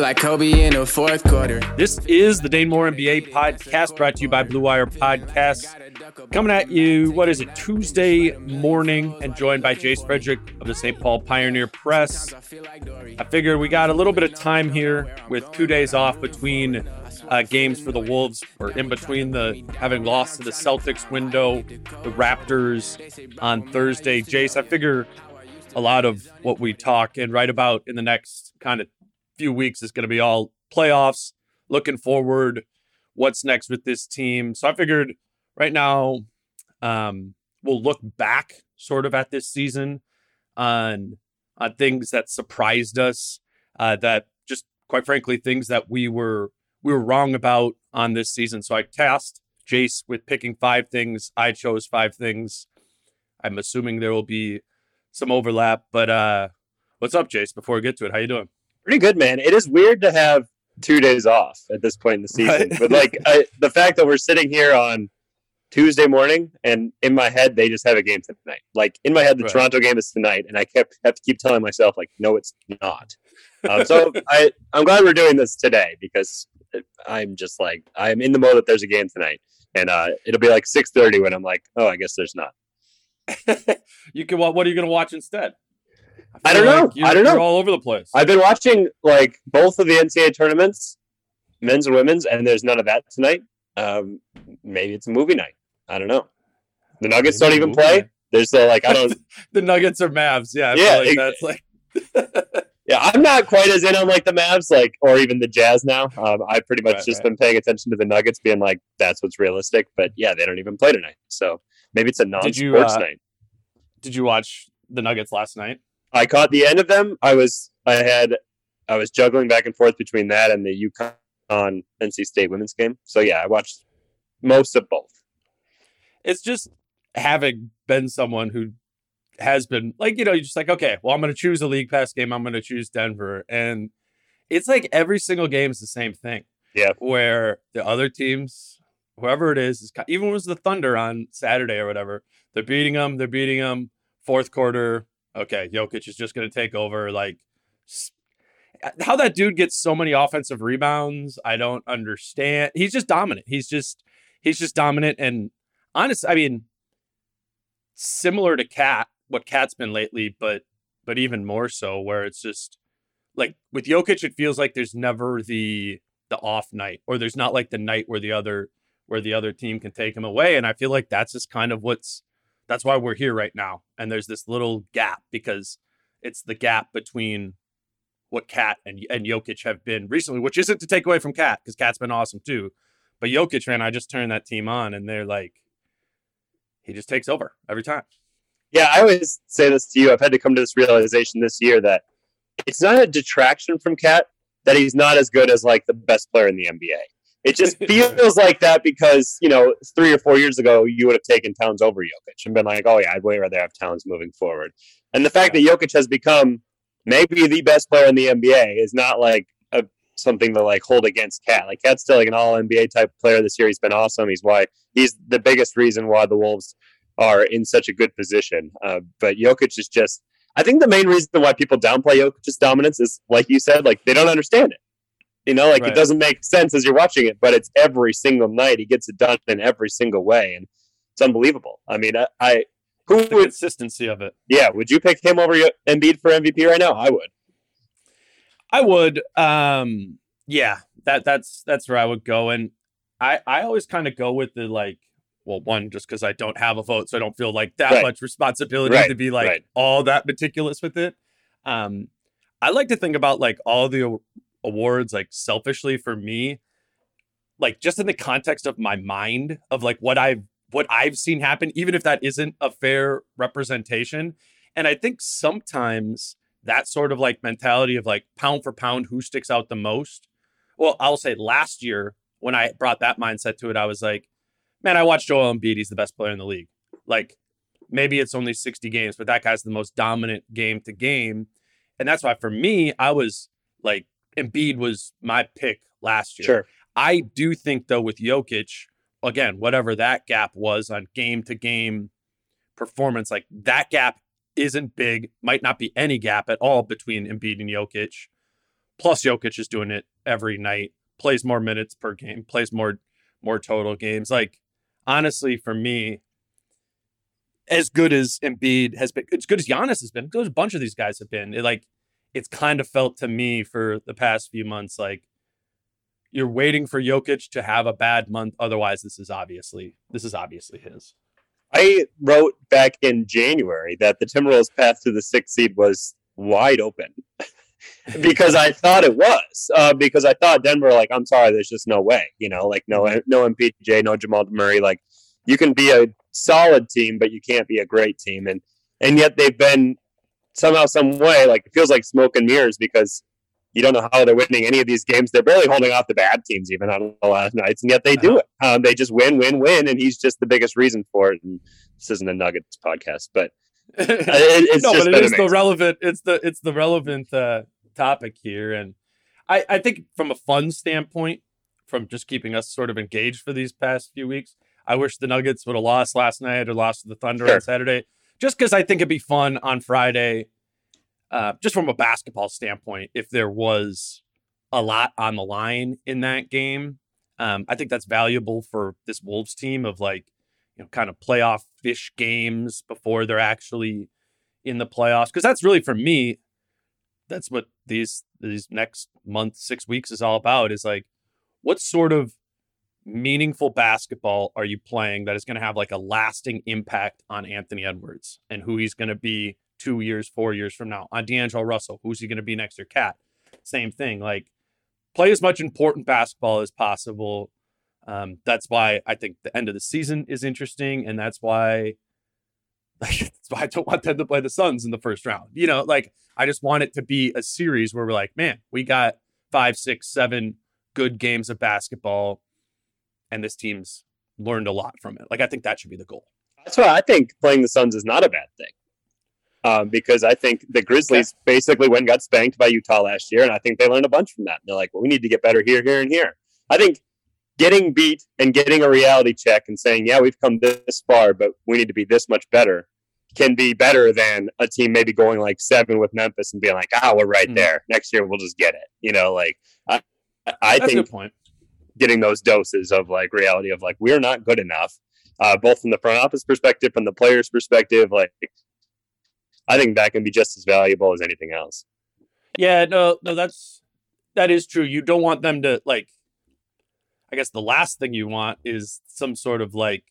Like Kobe in the fourth quarter. This is the Dane Moore NBA podcast brought to you by Blue Wire Podcasts. Coming at you, what is it, Tuesday morning, and joined by Jace Frederick of the St. Paul Pioneer Press. I figure we got a little bit of time here with two days off between uh, games for the Wolves, or in between the having lost to the Celtics window, the Raptors on Thursday. Jace, I figure a lot of what we talk and write about in the next kind of few weeks is going to be all playoffs, looking forward, what's next with this team. So I figured right now um, we'll look back sort of at this season on on things that surprised us, uh, that just quite frankly things that we were we were wrong about on this season. So I tasked Jace with picking five things. I chose five things. I'm assuming there will be some overlap, but uh, what's up, Jace? Before we get to it, how are you doing? Pretty good, man. It is weird to have two days off at this point in the season, right. but like I, the fact that we're sitting here on Tuesday morning, and in my head they just have a game tonight. Like in my head, the right. Toronto game is tonight, and I kept have to keep telling myself like, no, it's not. Um, so I I'm glad we're doing this today because I'm just like I'm in the mode that there's a game tonight, and uh, it'll be like 6:30 when I'm like, oh, I guess there's not. you can. What are you going to watch instead? I, I don't like know. I don't know. all over the place. I've been watching like both of the NCAA tournaments, men's and women's, and there's none of that tonight. Um, maybe it's a movie night. I don't know. The Nuggets maybe don't even play. Night. There's uh, like I don't. the Nuggets are Mavs. Yeah. I yeah. Like it, that's like. yeah, I'm not quite as in on like the Mavs, like or even the Jazz now. Um, I've pretty much right, just right. been paying attention to the Nuggets, being like, that's what's realistic. But yeah, they don't even play tonight, so maybe it's a non-sports you, uh, night. Did you watch the Nuggets last night? I caught the end of them. I was I had I was juggling back and forth between that and the UConn NC State women's game. So yeah, I watched most of both. It's just having been someone who has been like you know you're just like okay well i'm going to choose a league pass game i'm going to choose denver and it's like every single game is the same thing yeah where the other teams whoever it is is even was the thunder on saturday or whatever they're beating them they're beating them fourth quarter okay, Jokic is just going to take over. Like, how that dude gets so many offensive rebounds, I don't understand. He's just dominant. He's just he's just dominant. And honest, I mean, similar to KAT, what KAT's been lately, but but even more so, where it's just like with Jokic, it feels like there's never the the off night, or there's not like the night where the other where the other team can take him away. And I feel like that's just kind of what's that's why we're here right now. And there's this little gap because it's the gap between what KAT and and Jokic have been recently, which isn't to take away from KAT because KAT's been awesome too. But Jokic, man, I just turned that team on, and they're like, he just takes over every time. Yeah, I always say this to you. I've had to come to this realization this year that it's not a detraction from KAT that he's not as good as like the best player in the NBA. It just feels like that because, you know, three or four years ago, you would have taken Towns over Jokic and been like, oh, yeah, I'd way rather have Towns moving forward. And the fact that Jokic has become maybe the best player in the NBA is not like a, something to like hold against KAT. Like KAT's still like an all NBA type player this year. He's been awesome. He's why he's the biggest reason why the Wolves are in such a good position. Uh, but Jokic is just, I think the main reason why people downplay Jokic's dominance is, like you said, like they don't understand it. You know, like right. it doesn't make sense as you're watching it, but it's every single night. He gets it done in every single way, and it's unbelievable. I mean, I, I who would consistency of it? Yeah, would you pick him over Embiid for MVP right now? I would. I would. Um, yeah, that that's that's where I would go, and I I always kind of go with the like well, one, just because I don't have a vote, so I don't feel like that right. much responsibility right. to be like all that meticulous with it. Um, I like to think about like all the awards, like selfishly for me, like just in the context of my mind of like what I've what I've seen happen, even if that isn't a fair representation. And I think sometimes that sort of like mentality of like pound for pound, who sticks out the most. Well, I'll say last year when I brought that mindset to it, I was like, man, I watched Joel Embiid. He's the best player in the league. Like maybe it's only 60 games, but that guy's the most dominant game to game. And that's why for me, I was like, Embiid was my pick last year. Sure. I do think though with Jokic, again, whatever that gap was on game to game performance, like that gap isn't big, might not be any gap at all between Embiid and Jokic. Plus, Jokic is doing it every night, plays more minutes per game, plays more more total games. Like honestly, for me, as good as Embiid has been, as good as Giannis has been, as good as a bunch of these guys have been, it, like it's kind of felt to me for the past few months like you're waiting for Jokic to have a bad month. Otherwise, this is obviously this is obviously his. I wrote back in January that the Timberwolves' path to the sixth seed was wide open because I thought it was. Uh, because I thought Denver, like, I'm sorry, there's just no way. You know, like no mm-hmm. no MPJ, no Jamal Murray. Like, you can be a solid team, but you can't be a great team. And and yet they've been somehow, some way, like it feels like smoke and mirrors because you don't know how they're winning any of these games. They're barely holding off the bad teams even on the last nights, and yet they do uh-huh. it. Um, they just win, win, win, and he's just the biggest reason for it. And this isn't a Nuggets podcast, but it, it's no, but it is amazing. the relevant. It's the it's the relevant uh, topic here, and I I think from a fun standpoint, from just keeping us sort of engaged for these past few weeks, I wish the Nuggets would have lost last night or lost to the Thunder sure. on Saturday, just because I think it'd be fun on Friday uh, just from a basketball standpoint, if there was a lot on the line in that game, um, I think that's valuable for this Wolves team of like, you know, kind of playoff fish games before they're actually in the playoffs. Because that's really for me, that's what these these next month, six weeks is all about. Is like, what sort of meaningful basketball are you playing that is going to have like a lasting impact on Anthony Edwards and who he's going to be two years, four years from now. On D'Angelo Russell, who's he going to be next year? KAT, same thing. Like play as much important basketball as possible. Um, that's why I think the end of the season is interesting, and that's why like that's why I don't want them to play the Suns in the first round. You know, like I just want it to be a series where we're like, man, we got five, six, seven good games of basketball, and this team's learned a lot from it. Like I think that should be the goal. That's why I think playing the Suns is not a bad thing um, because I think the Grizzlies okay. basically went and got spanked by Utah last year, and I think they learned a bunch from that. And they're like, well, we need to get better here, here, and here. I think getting beat and getting a reality check and saying, yeah, we've come this far, but we need to be this much better can be better than a team maybe going like seven with Memphis and being like, ah, oh, we're right mm-hmm. there. Next year we'll just get it. You know, like I, I That's think point. Getting those doses of like reality of like we're not good enough, uh, both from the front office perspective, from the players' perspective, like I think that can be just as valuable as anything else. Yeah, no, no, that's that is true. You don't want them to like. I guess the last thing you want is some sort of like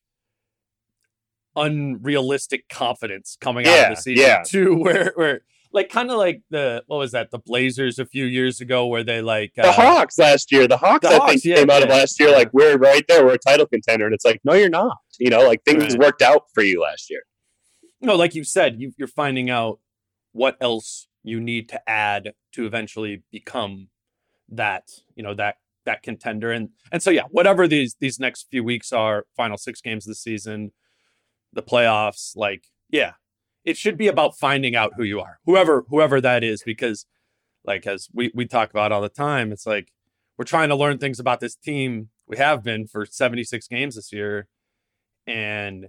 unrealistic confidence coming yeah, out of the season yeah. too, where where like kind of like the what was that the Blazers a few years ago where they like uh, the Hawks last year. The Hawks, the I Hawks, think, yeah, came out of last year like we're right there, we're a title contender, and it's like no, you're not. You know, like things right. worked out for you last year no, like you said, you, you're finding out what else you need to add to eventually become that, you know, that that contender. And and so yeah, whatever these these next few weeks are, final six games of the season, the playoffs, like, yeah, it should be about finding out who you are. Whoever whoever that is, because like as we, we talk about all the time, it's like we're trying to learn things about this team. We have been for 76 games this year. And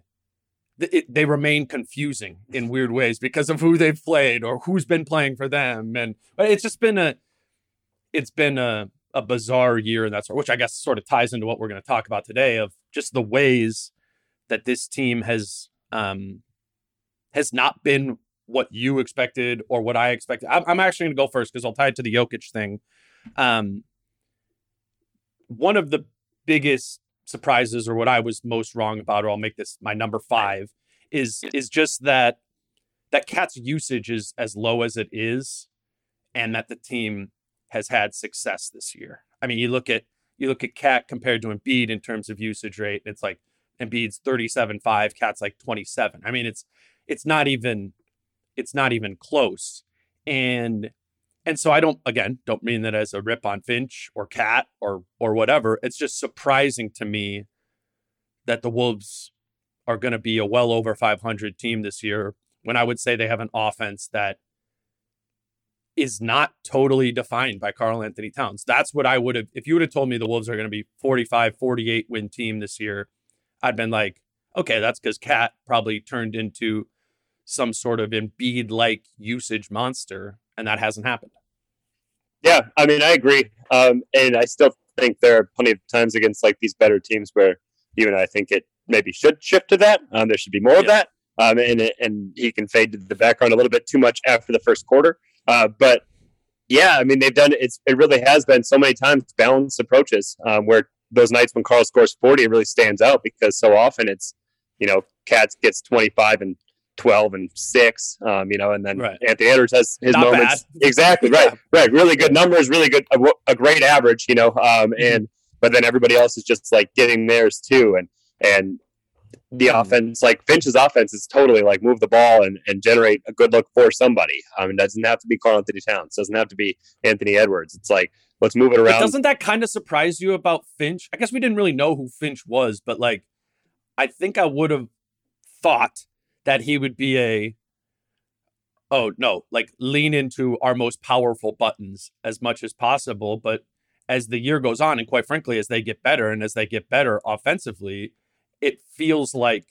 it, they remain confusing in weird ways because of who they've played or who's been playing for them, and it's just been a it's been a a bizarre year and that's which I guess sort of ties into what we're going to talk about today of just the ways that this team has um has not been what you expected or what I expected. I'm, I'm actually going to go first because I'll tie it to the Jokic thing. Um, one of the biggest surprises, or what I was most wrong about, or I'll make this my number five, is is just that that KAT's usage is as low as it is, and that the team has had success this year. I mean, you look at you look at KAT compared to Embiid in terms of usage rate, it's like Embiid's 37.5, KAT's like 27. I mean, it's it's not even it's not even close. And and so I don't again don't mean that as a rip on Finch or KAT or or whatever. It's just surprising to me that the Wolves are going to be a well over 500 team this year when I would say they have an offense that is not totally defined by Karl-Anthony Towns. That's what I would have if you would have told me the Wolves are going to be 45 48 win team this year, I'd been like, okay, that's cuz KAT probably turned into some sort of Embiid like usage monster, and that hasn't happened. Yeah, I mean, I agree. Um, and I still think there are plenty of times against like these better teams where even I think it maybe should shift to that. Um, there should be more yeah. of that. Um, and, and he can fade to the background a little bit too much after the first quarter. Uh, but yeah, I mean, they've done it's it really has been so many times balanced approaches um, where those nights when Karl scores 40, it really stands out because so often it's, you know, KATs gets 25 and 12 and 6 um, you know and then right. anthony edwards has his Not moments bad. exactly right yeah. right really good numbers really good a, a great average you know um, mm-hmm. and but then everybody else is just like getting theirs too and and the mm-hmm. offense like finch's offense is totally like move the ball and, and generate a good look for somebody um, it doesn't have to be karl-anthony towns it doesn't have to be anthony edwards it's like let's move it around but doesn't that kind of surprise you about finch i guess we didn't really know who finch was but like i think i would have thought that he would be a oh no, like lean into our most powerful buttons as much as possible. But as the year goes on, and quite frankly, as they get better and as they get better offensively, it feels like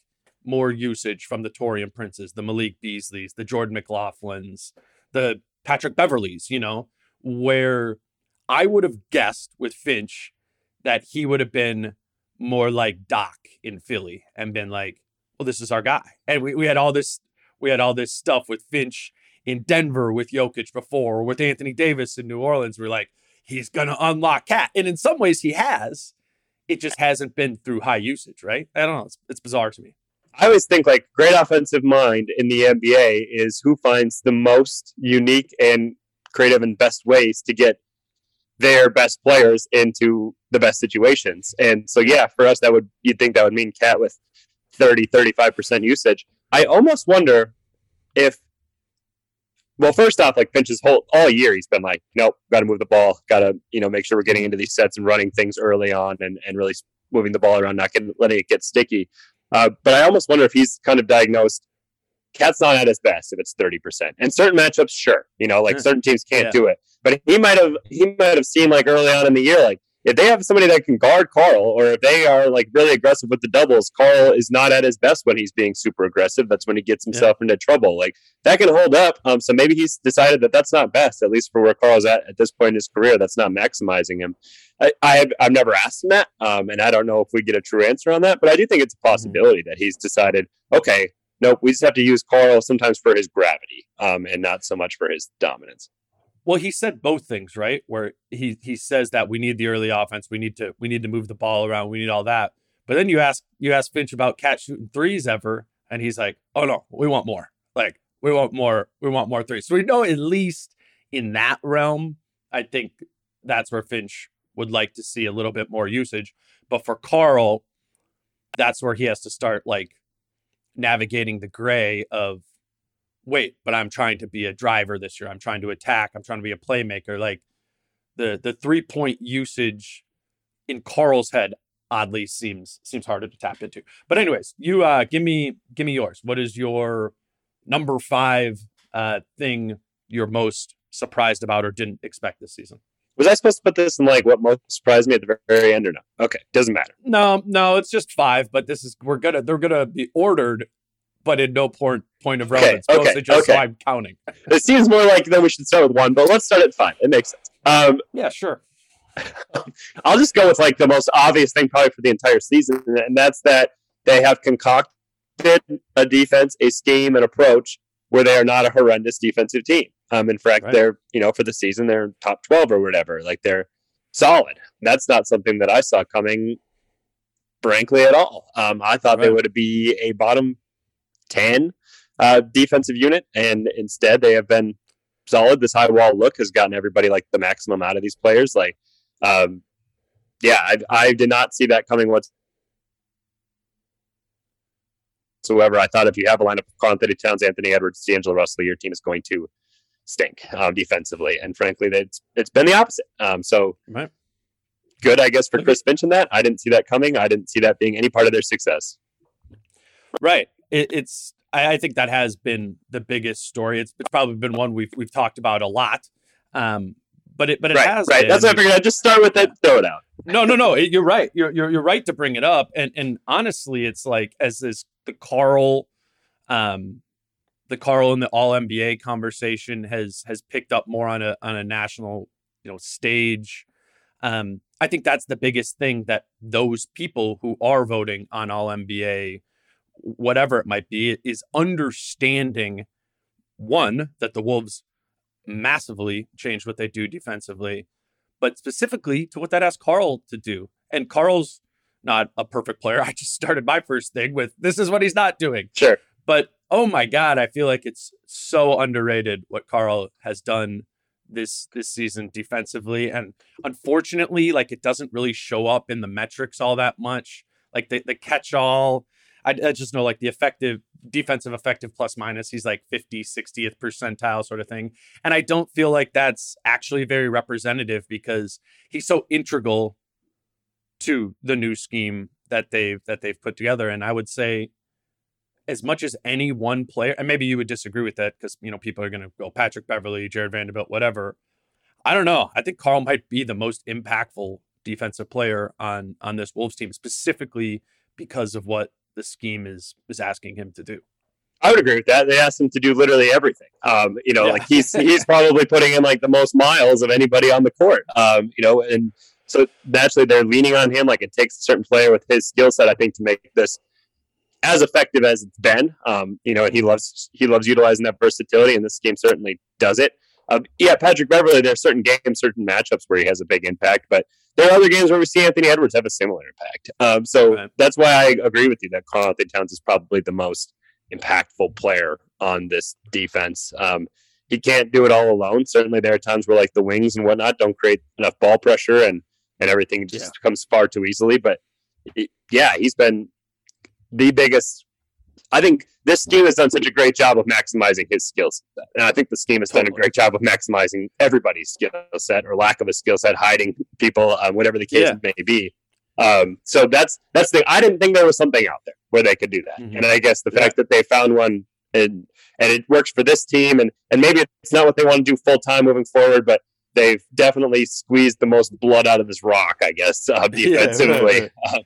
more usage from the Taurean Princes, the Malik Beasleys, the Jordan McLaughlins, the Patrick Beverleys, you know, where I would have guessed with Finch that he would have been more like Doc in Philly and been like, well, this is our guy. And we, we had all this we had all this stuff with Finch in Denver with Jokic before, or with Anthony Davis in New Orleans. We're like, he's gonna unlock KAT. And in some ways he has. It just hasn't been through high usage, right? I don't know. It's, it's bizarre to me. I always think like great offensive mind in the NBA is who finds the most unique and creative and best ways to get their best players into the best situations. And so, yeah, for us, that would you'd think that would mean KAT with 30, 35% usage. I almost wonder if, well, first off, like Finch's whole all year, he's been like, nope, got to move the ball, got to, you know, make sure we're getting into these sets and running things early on and, and really moving the ball around, not getting, letting it get sticky. Uh, but I almost wonder if he's kind of diagnosed KAT's not at his best if it's 30%. And certain matchups, sure, you know, like certain teams can't yeah. do it. But he might have he might have seen like early on in the year, like if they have somebody that can guard Karl, or if they are like really aggressive with the doubles, Karl is not at his best when he's being super aggressive. That's when he gets himself yeah. into trouble. Like that can hold up. Um, so maybe he's decided that that's not best, at least for where Karl's at at this point in his career. That's not maximizing him. I, I have, I've never asked him that, um, and I don't know if we get a true answer on that. But I do think it's a mm-hmm. possibility mm-hmm. that he's decided, okay, nope, we just have to use Karl sometimes for his gravity, um, and not so much for his dominance. Well, he said both things, right? Where he he says that we need the early offense, we need to we need to move the ball around, we need all that. But then you ask you ask Finch about KAT shooting threes ever, and he's like, "Oh no, we want more. Like we want more. We want more threes." So we know at least in that realm, I think that's where Finch would like to see a little bit more usage. But for Karl, that's where he has to start like navigating the gray of wait, but I'm trying to be a driver this year. I'm trying to attack. I'm trying to be a playmaker. Like the the three point usage in Karl's head oddly seems seems harder to tap into. But anyways, you uh give me give me yours. What is your number five uh thing you're most surprised about or didn't expect this season? Was I supposed to put this in like what most surprised me at the very end or no? Okay, doesn't matter. No, no, it's just five. But this is we're gonna they're gonna be ordered but in no point point of relevance. Okay, okay, just so. I'm counting. It seems more like then we should start with one, but let's start at five. It makes sense. Um, Yeah, sure. I'll just go with like the most obvious thing probably for the entire season, and that's that they have concocted a defense, a scheme, an approach where they are not a horrendous defensive team. Um, in fact, Right. they're you know for the season they're top twelve or whatever. Like they're solid. That's not something that I saw coming, frankly, at all. Um, I thought they would be a bottom ten uh, defensive unit, and instead they have been solid. This high wall look has gotten everybody like the maximum out of these players. Like, um, yeah, I, I did not see that coming whatsoever. I thought if you have a lineup of Karl Anthony Towns, Anthony Edwards, D'Angelo Russell, your team is going to stink um, defensively. And frankly, it's it's been the opposite. Um, so Right. good, I guess, for Chris Finch in that. I didn't see that coming. I didn't see that being any part of their success. Right. It, it's. I, I think that has been the biggest story. It's, it's probably been one we've we've talked about a lot. Um, but it but it right, has right. That's been- what I figured. I'd just start with it, throw it out. no, no, no. it- You're right. You're, you're you're right to bring it up. And and honestly, it's like as this the Karl, um, the Karl and the All NBA conversation has has picked up more on a on a national you know stage. Um, I think that's the biggest thing that those people who are voting on All NBA, whatever it might be, is understanding one that the Wolves massively changed what they do defensively but specifically to what that asked Karl to do. And Karl's not a perfect player. I just started my first thing with this is what he's not doing. Sure. But oh my god, I feel like it's so underrated what Karl has done this this season defensively and unfortunately like it doesn't really show up in the metrics all that much. Like the the catch all I, I just know like the effective defensive effective plus minus he's like 50 60th percentile sort of thing and I don't feel like that's actually very representative because he's so integral to the new scheme that they've that they've put together. And I would say, as much as any one player, and maybe you would disagree with that because you know people are going to go Patrick Beverley, Jarred Vanderbilt, whatever. I don't know. I think Karl might be the most impactful defensive player on on this Wolves team, specifically because of what the scheme is is asking him to do. I would agree with that. They asked him to do literally everything. Um, you know, Yeah. like he's he's probably putting in like the most miles of anybody on the court. Um, you know, and so naturally they're leaning on him. Like it takes a certain player with his skill set, I think, to make this as effective as it's been. Um, you know, and he loves he loves utilizing that versatility, and this game certainly does it. Um, yeah, Patrick Beverley. There are certain games, certain matchups where he has a big impact, but there are other games where we see Anthony Edwards have a similar impact. Um, so Right. that's why I agree with you that Karl Anthony Towns is probably the most impactful player on this defense. Um, he can't do it all alone. Certainly, there are times where like the wings and whatnot don't create enough ball pressure, and and everything just Yeah. comes far too easily. But it- yeah, he's been the biggest. I think this scheme has done such a great job of maximizing his skill set, and I think the scheme has done a great job of maximizing everybody's skill set or lack of a skill set, hiding people, um, whatever the case Yeah. may be. Um, so that's that's the. I didn't think there was something out there where they could do that, Mhm. and I guess the Yeah. fact that they found one and and it works for this team, and and maybe it's not what they want to do full time moving forward, but they've definitely squeezed the most blood out of this rock, I guess, uh, Yeah, right, defensively. right. Uh,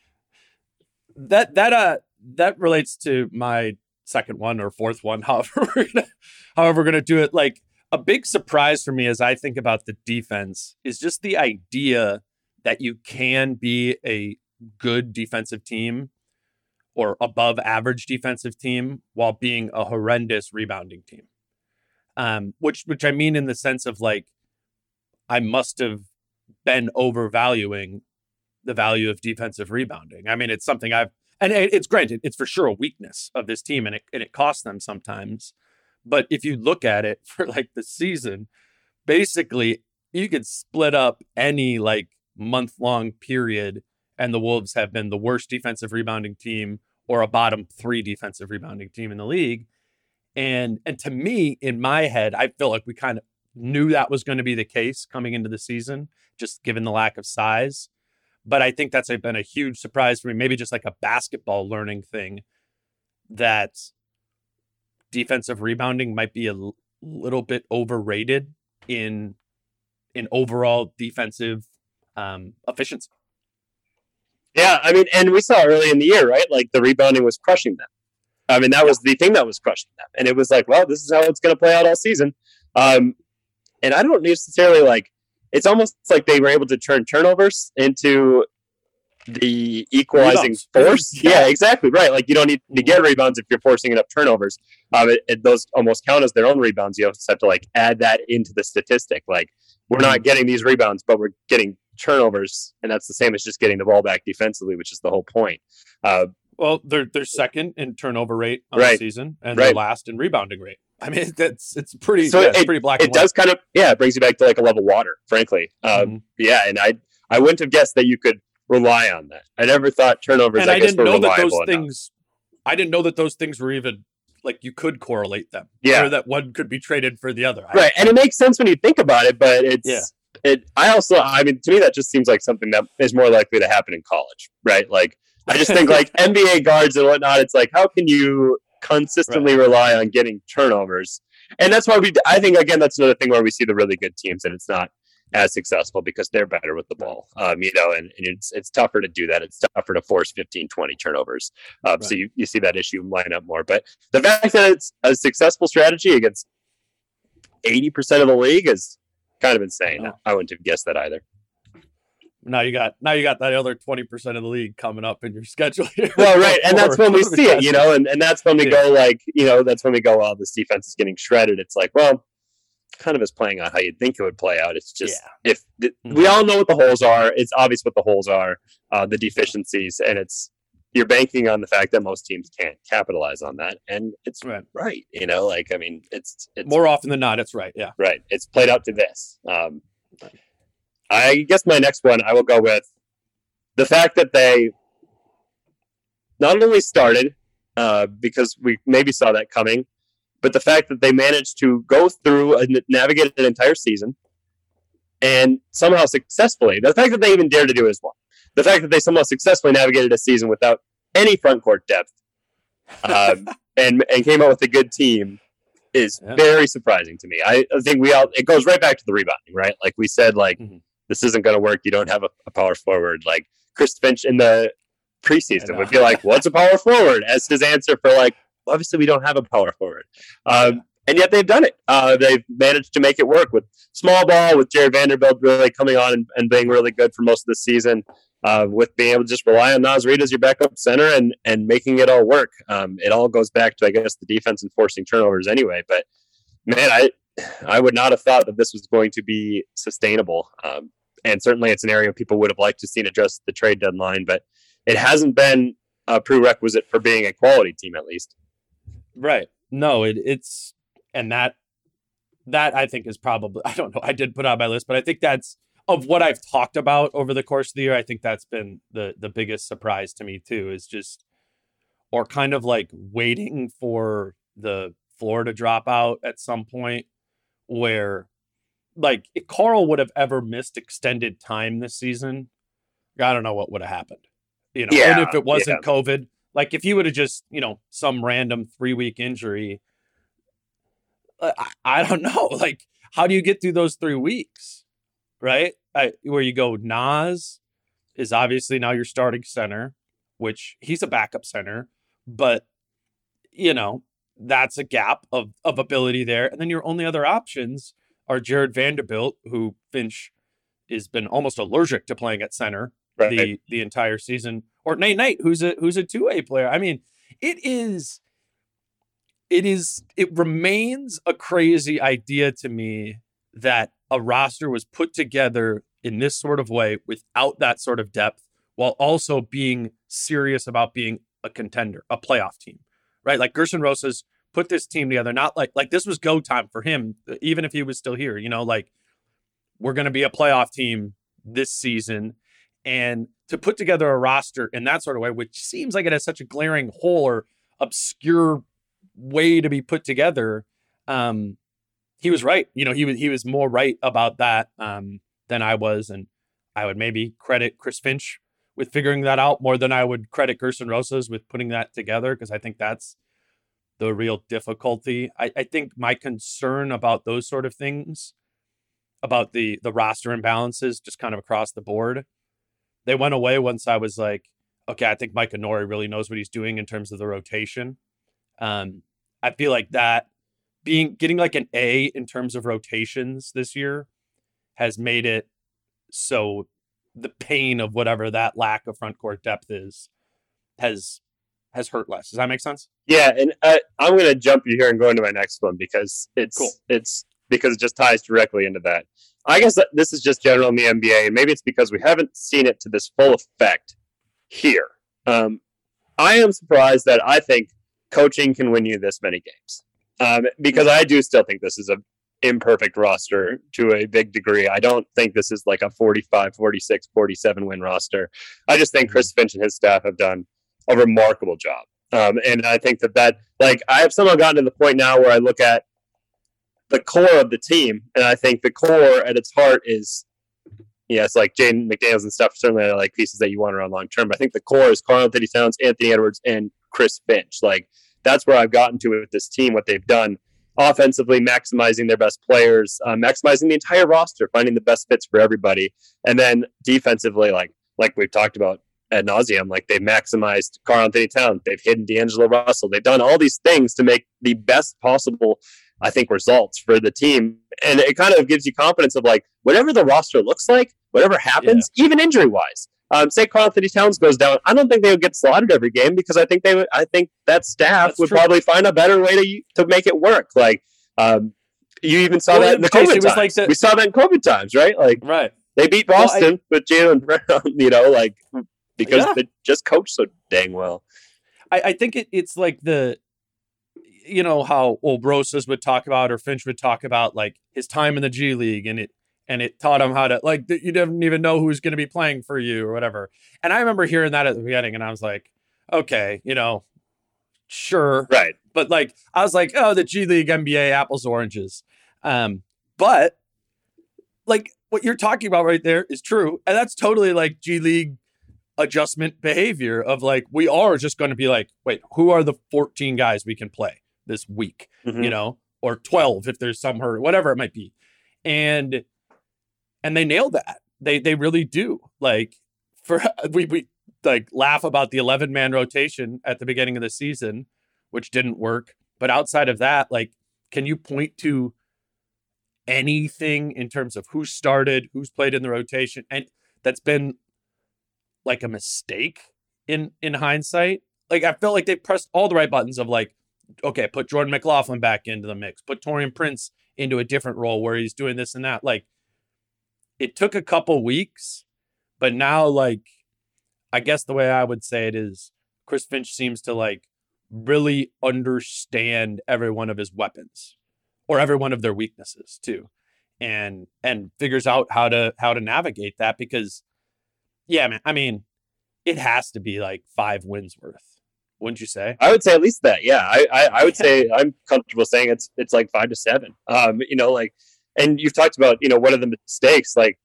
that that uh that relates to my second one or fourth one however we're gonna however we're gonna do it like a big surprise for me as i think about the defense is just the idea that you can be a good defensive team or above average defensive team while being a horrendous rebounding team um which which i mean in the sense of like i must have been overvaluing the value of defensive rebounding. I mean, it's something I've and it's granted, it's for sure a weakness of this team, and it and it costs them sometimes. But if you look at it for like the season, basically you could split up any like month long period, and the Wolves have been the worst defensive rebounding team or a bottom three defensive rebounding team in the league. And and to me, in my head, I feel like we kind of knew that was going to be the case coming into the season, just given the lack of size but I think that's been a huge surprise for me. Maybe just like a basketball learning thing that defensive rebounding might be a l- little bit overrated in in overall defensive um, efficiency. yeah, I mean, and we saw early in the year, right? Like the rebounding was crushing them. I mean, that was the thing that was crushing them. And it was like, well, this is how it's going to play out all season. Um, and I don't necessarily like, it's almost like they were able to turn turnovers into the equalizing Rebounds. force. Yeah. Yeah. exactly. Right. Like you don't need to get rebounds if you're forcing enough turnovers. Um, it, it- those almost count as their own rebounds. You just have to like add that into the statistic. Like we're not getting these rebounds, but we're getting turnovers, and that's the same as just getting the ball back defensively, which is the whole point. Uh, Well, they're they're second in turnover rate on the season, and they're last in rebounding rate. I mean, that's it's pretty. So yeah, it's it- pretty black it and white. does kind of yeah, it brings you back to like a level water, frankly. Um, Mhm. Yeah, and I I wouldn't have guessed that you could rely on that. I never thought turnovers. and I, I, didn't were know that those enough. things. I didn't know that those things were even like you could correlate them. Yeah. or that one could be traded for the other. Right and it makes sense when you think about it but it's Yeah. it i also i mean to me that just seems like something that is more likely to happen in college right like i just think like nba guards and whatnot it's like how can you consistently rely on getting turnovers. And that's why we i think again that's another thing where we see the really good teams and it's not as successful because they're better with the ball. Um, you know and, and it's it's tougher to do that. It's tougher to force 15 20 turnovers. Um, so you, you see that issue line up more. But the fact that it's a successful strategy against 80% of the league is kind of insane. Yeah. I wouldn't have guessed that either. Now you got now you got that other twenty percent of the league coming up in your schedule. Here. Well, right. And that's when we see it, you know, and, and that's when we Yeah. go like, you know, that's when we go, oh, this defense is getting shredded. It's like, well, kind of is playing out how you'd think it would play out. It's just, if th- Mhm. we all know what the holes are, it's obvious what the holes are, uh, the deficiencies, and it's, you're banking on the fact that most teams can't capitalize on that. And it's Right. right. You know, like, I mean, it's, it's More often than not, it's right. Yeah. Right. It's played out to this. Um, I guess my next one, I will go with the fact that they not only started uh, because we maybe saw that coming, but the fact that they managed to go through and navigate an entire season and somehow successfully. The fact that they even dared to do it as well. The fact that they somehow successfully navigated a season without any front court depth um, and and came out with a good team is Yeah. very surprising to me. I, I think we all it goes right back to the rebounding, right? Like we said, like Mhm. This isn't going to work. You don't have a, a power forward. Like Chris Finch in the preseason would be like, "What's a power forward?" As his answer for like, obviously we don't have a power forward, um, and yet they've done it. Uh, they've managed to make it work with small ball, with Jarred Vanderbilt really coming on and, and being really good for most of the season. Uh, with being able to just rely on Naz Reid as your backup center and and making it all work. Um, it all goes back to I guess the defense and forcing turnovers anyway. But man, I I would not have thought that this was going to be sustainable. Um, and certainly it's an area people would have liked to seen addressed at the trade deadline, but it hasn't been a prerequisite for being a quality team at least. Right. No, it, it's and that that I think is probably I don't know. I did put on my list, but I think that's of what I've talked about over the course of the year. I think that's been the the biggest surprise to me too. Is just or kind of like waiting for the floor to drop out at some point where like if Karl would have ever missed extended time this season, I don't know what would have happened. You know, and if it wasn't COVID, like if he would have just, you know, some random three week injury, uh, I, I don't know. Like, how do you get through those three weeks? Right? I, where you go, Naz is obviously now your starting center, which he's a backup center, but you know, that's a gap of of ability there. And then your only other options are Jarred Vanderbilt, who Finch has been almost allergic to playing at center Right. the the entire season, or Nate Knight, who's a who's a two way player. I mean, it is, it is, it remains a crazy idea to me that a roster was put together in this sort of way without that sort of depth, while also being serious about being a contender, a playoff team, right? Like Gersson Rosas put this team together, not like like this was go time for him, even if he was still here. You know, like we're going to be a playoff team this season and to put together a roster in that sort of way, which seems like it has such a glaring hole or obscure way to be put together. Um, he was right. You know, he was he was more right about that um, than I was, and I would maybe credit Chris Finch with figuring that out more than I would credit Gersson Rosas with putting that together because I think that's the real difficulty. I, I think my concern about those sort of things, about the the roster imbalances, just kind of across the board, they went away once I was like, okay, I think Micah Nori really knows what he's doing in terms of the rotation. Um, I feel like that being getting like an A in terms of rotations this year has made it so the pain of whatever that lack of front court depth is has has hurt less. Does that make sense? Yeah, and I, I'm going to jump you here and go into my next one because it's Cool. it's because it just ties directly into that. I guess that this is just general in the NBA, and maybe it's because we haven't seen it to this full effect here. Um, I am surprised that I think coaching can win you this many games um, because I do still think this is a imperfect roster to a big degree. I don't think this is like a 45, 46, 47 win roster. I just think Chris Finch and his staff have done a remarkable job. Um, and I think that that like I have somehow gotten to the point now where I look at the core of the team, and I think the core at its heart is it's like Jaden McDaniels and stuff. Certainly, are like pieces that you want around long term. But I think the core is Karl Anthony Towns, Anthony Edwards, and Chris Finch. Like that's where I've gotten to with this team. What they've done offensively, maximizing their best players, uh, maximizing the entire roster, finding the best fits for everybody, and then defensively, like like we've talked about ad nauseum. Like they've maximized Karl Anthony Towns, they've hidden D'Angelo Russell, they've done all these things to make the best possible, I think, results for the team. And it kind of gives you confidence of like whatever the roster looks like, whatever happens, even injury wise. Um, say Karl Anthony Towns goes down, I don't think they would get slaughtered every game because I think they would. I think that staff That's would true. probably find a better way to to make it work. Like um, you even saw Well, that in the COVID times. like the- we saw that in COVID times, right? Like Right. they beat Well, I- Boston with Jaylen Brown, you know, like because Yeah. they just coached so dang well. I, I think it, it's like the you know how old Rosas would talk about or Finch would talk about like his time in the G League and it and it taught him how to like you didn't even know who's going to be playing for you or whatever. And I remember hearing that at the beginning and I was like, okay, you know, sure, Right. but like I was like, oh, the G League NBA apples oranges. Um, but like what you're talking about right there is true, and that's totally like G League adjustment behavior of like we are just going to be like, wait, who are the 14 guys we can play this week? Mhm. You know, or 12 if there's some hurt, whatever it might be, and and they nailed that. They they really do. Like for we we like laugh about the 11 man rotation at the beginning of the season, which didn't work. But outside of that, like, can you point to anything in terms of who started, who's played in the rotation, and that's been like a mistake in in hindsight? Like, I felt like they pressed all the right buttons of like, okay, put Jordan McLaughlin back into the mix, put Taurean Prince into a different role where he's doing this and that. Like, it took a couple weeks, but now like I guess the way I would say it is Chris Finch seems to like really understand every one of his weapons or every one of their weaknesses too. And and figures out how to how to navigate that because yeah, man, I mean, it has to be like five wins worth, wouldn't you say? I would say at least that. Yeah. I, I, I would say I'm comfortable saying it's it's like five to seven. Um, you know, like and you've talked about, you know, what are the mistakes? Like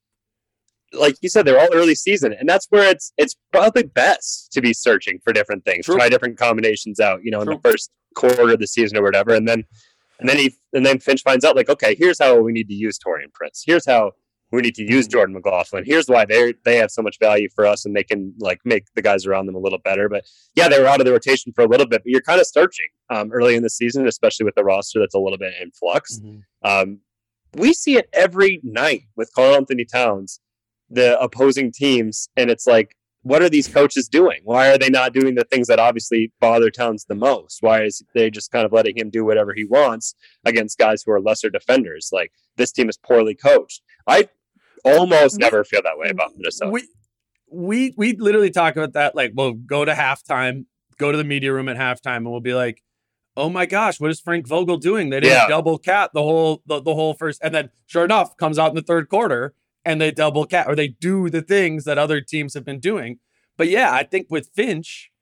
like you said, they're all early season, and that's where it's it's probably best to be searching for different things, True. try different combinations out, you know, in True. the first quarter of the season or whatever, and then and then he and then Finch finds out like, okay, here's how we need to use Taurean Prince. Here's how we need to use Jordan McLaughlin. Here's why they they have so much value for us, and they can like make the guys around them a little better. But yeah, they were out of the rotation for a little bit, but you're kind of searching um, early in the season, especially with the roster that's a little bit in flux. Um, we see it every night with Karl Anthony Towns, the opposing teams, and it's like, what are these coaches doing? Why are they not doing the things that obviously bother Towns the most? Why is they just kind of letting him do whatever he wants against guys who are lesser defenders? Like this team is poorly coached. I almost We- never feel that way about Minnesota. We we we literally talk about that. Like, we'll go to halftime, go to the media room at halftime, and we'll be like, "Oh my gosh, what is Frank Vogel doing? They didn't Yeah. double KAT the whole the, the whole first, and then sure enough, comes out in the third quarter and they double KAT or they do the things that other teams have been doing. But yeah, I think with Finch,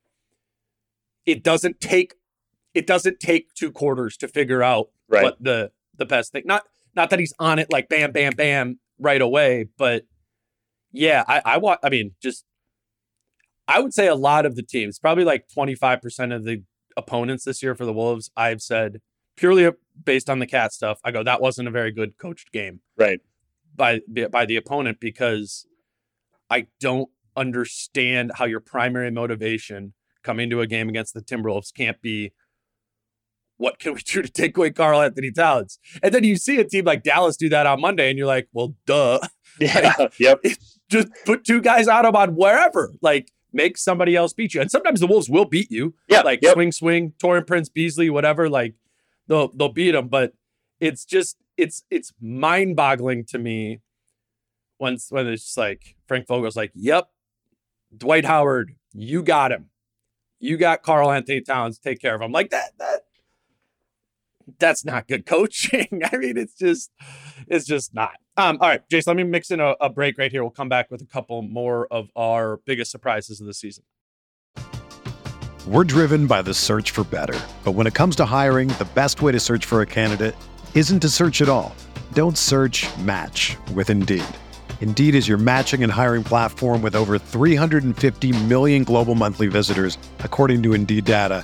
it doesn't take it doesn't take two quarters to figure out right. what the the best thing. Not not that he's on it like bam, bam, bam right away, but yeah, I I want. I mean, just I would say a lot of the teams, probably like twenty five percent of the opponents this year for the Wolves, I've said purely based on the KAT stuff. I go that wasn't a very good coached game right. by by the opponent because I don't understand how your primary motivation coming to a game against the Timberwolves can't be what can we do to take away Karl-Anthony Towns? And then you see a team like Dallas do that on Monday, and you're like, well, duh. Yeah. yep. Just put two guys out of on wherever. Like, make somebody else beat you. And sometimes the Wolves will beat you. Yeah. Like yep. swing, swing, Taurean Prince, Beasley, whatever. Like they'll they'll beat them. But it's just it's it's mind boggling to me once when it's just like Frank Vogel's like, Yep, Dwight Howard, you got him. You got Karl-Anthony Towns, take care of him. Like that that that's not good coaching. I mean, it's just, it's just not. Um, all right, Jason, let me mix in a, a break right here. We'll come back with a couple more of our biggest surprises of the season. We're driven by the search for better. But when it comes to hiring, the best way to search for a candidate isn't to search at all. Don't search match with Indeed. Indeed is your matching and hiring platform with over 350 million global monthly visitors, according to Indeed data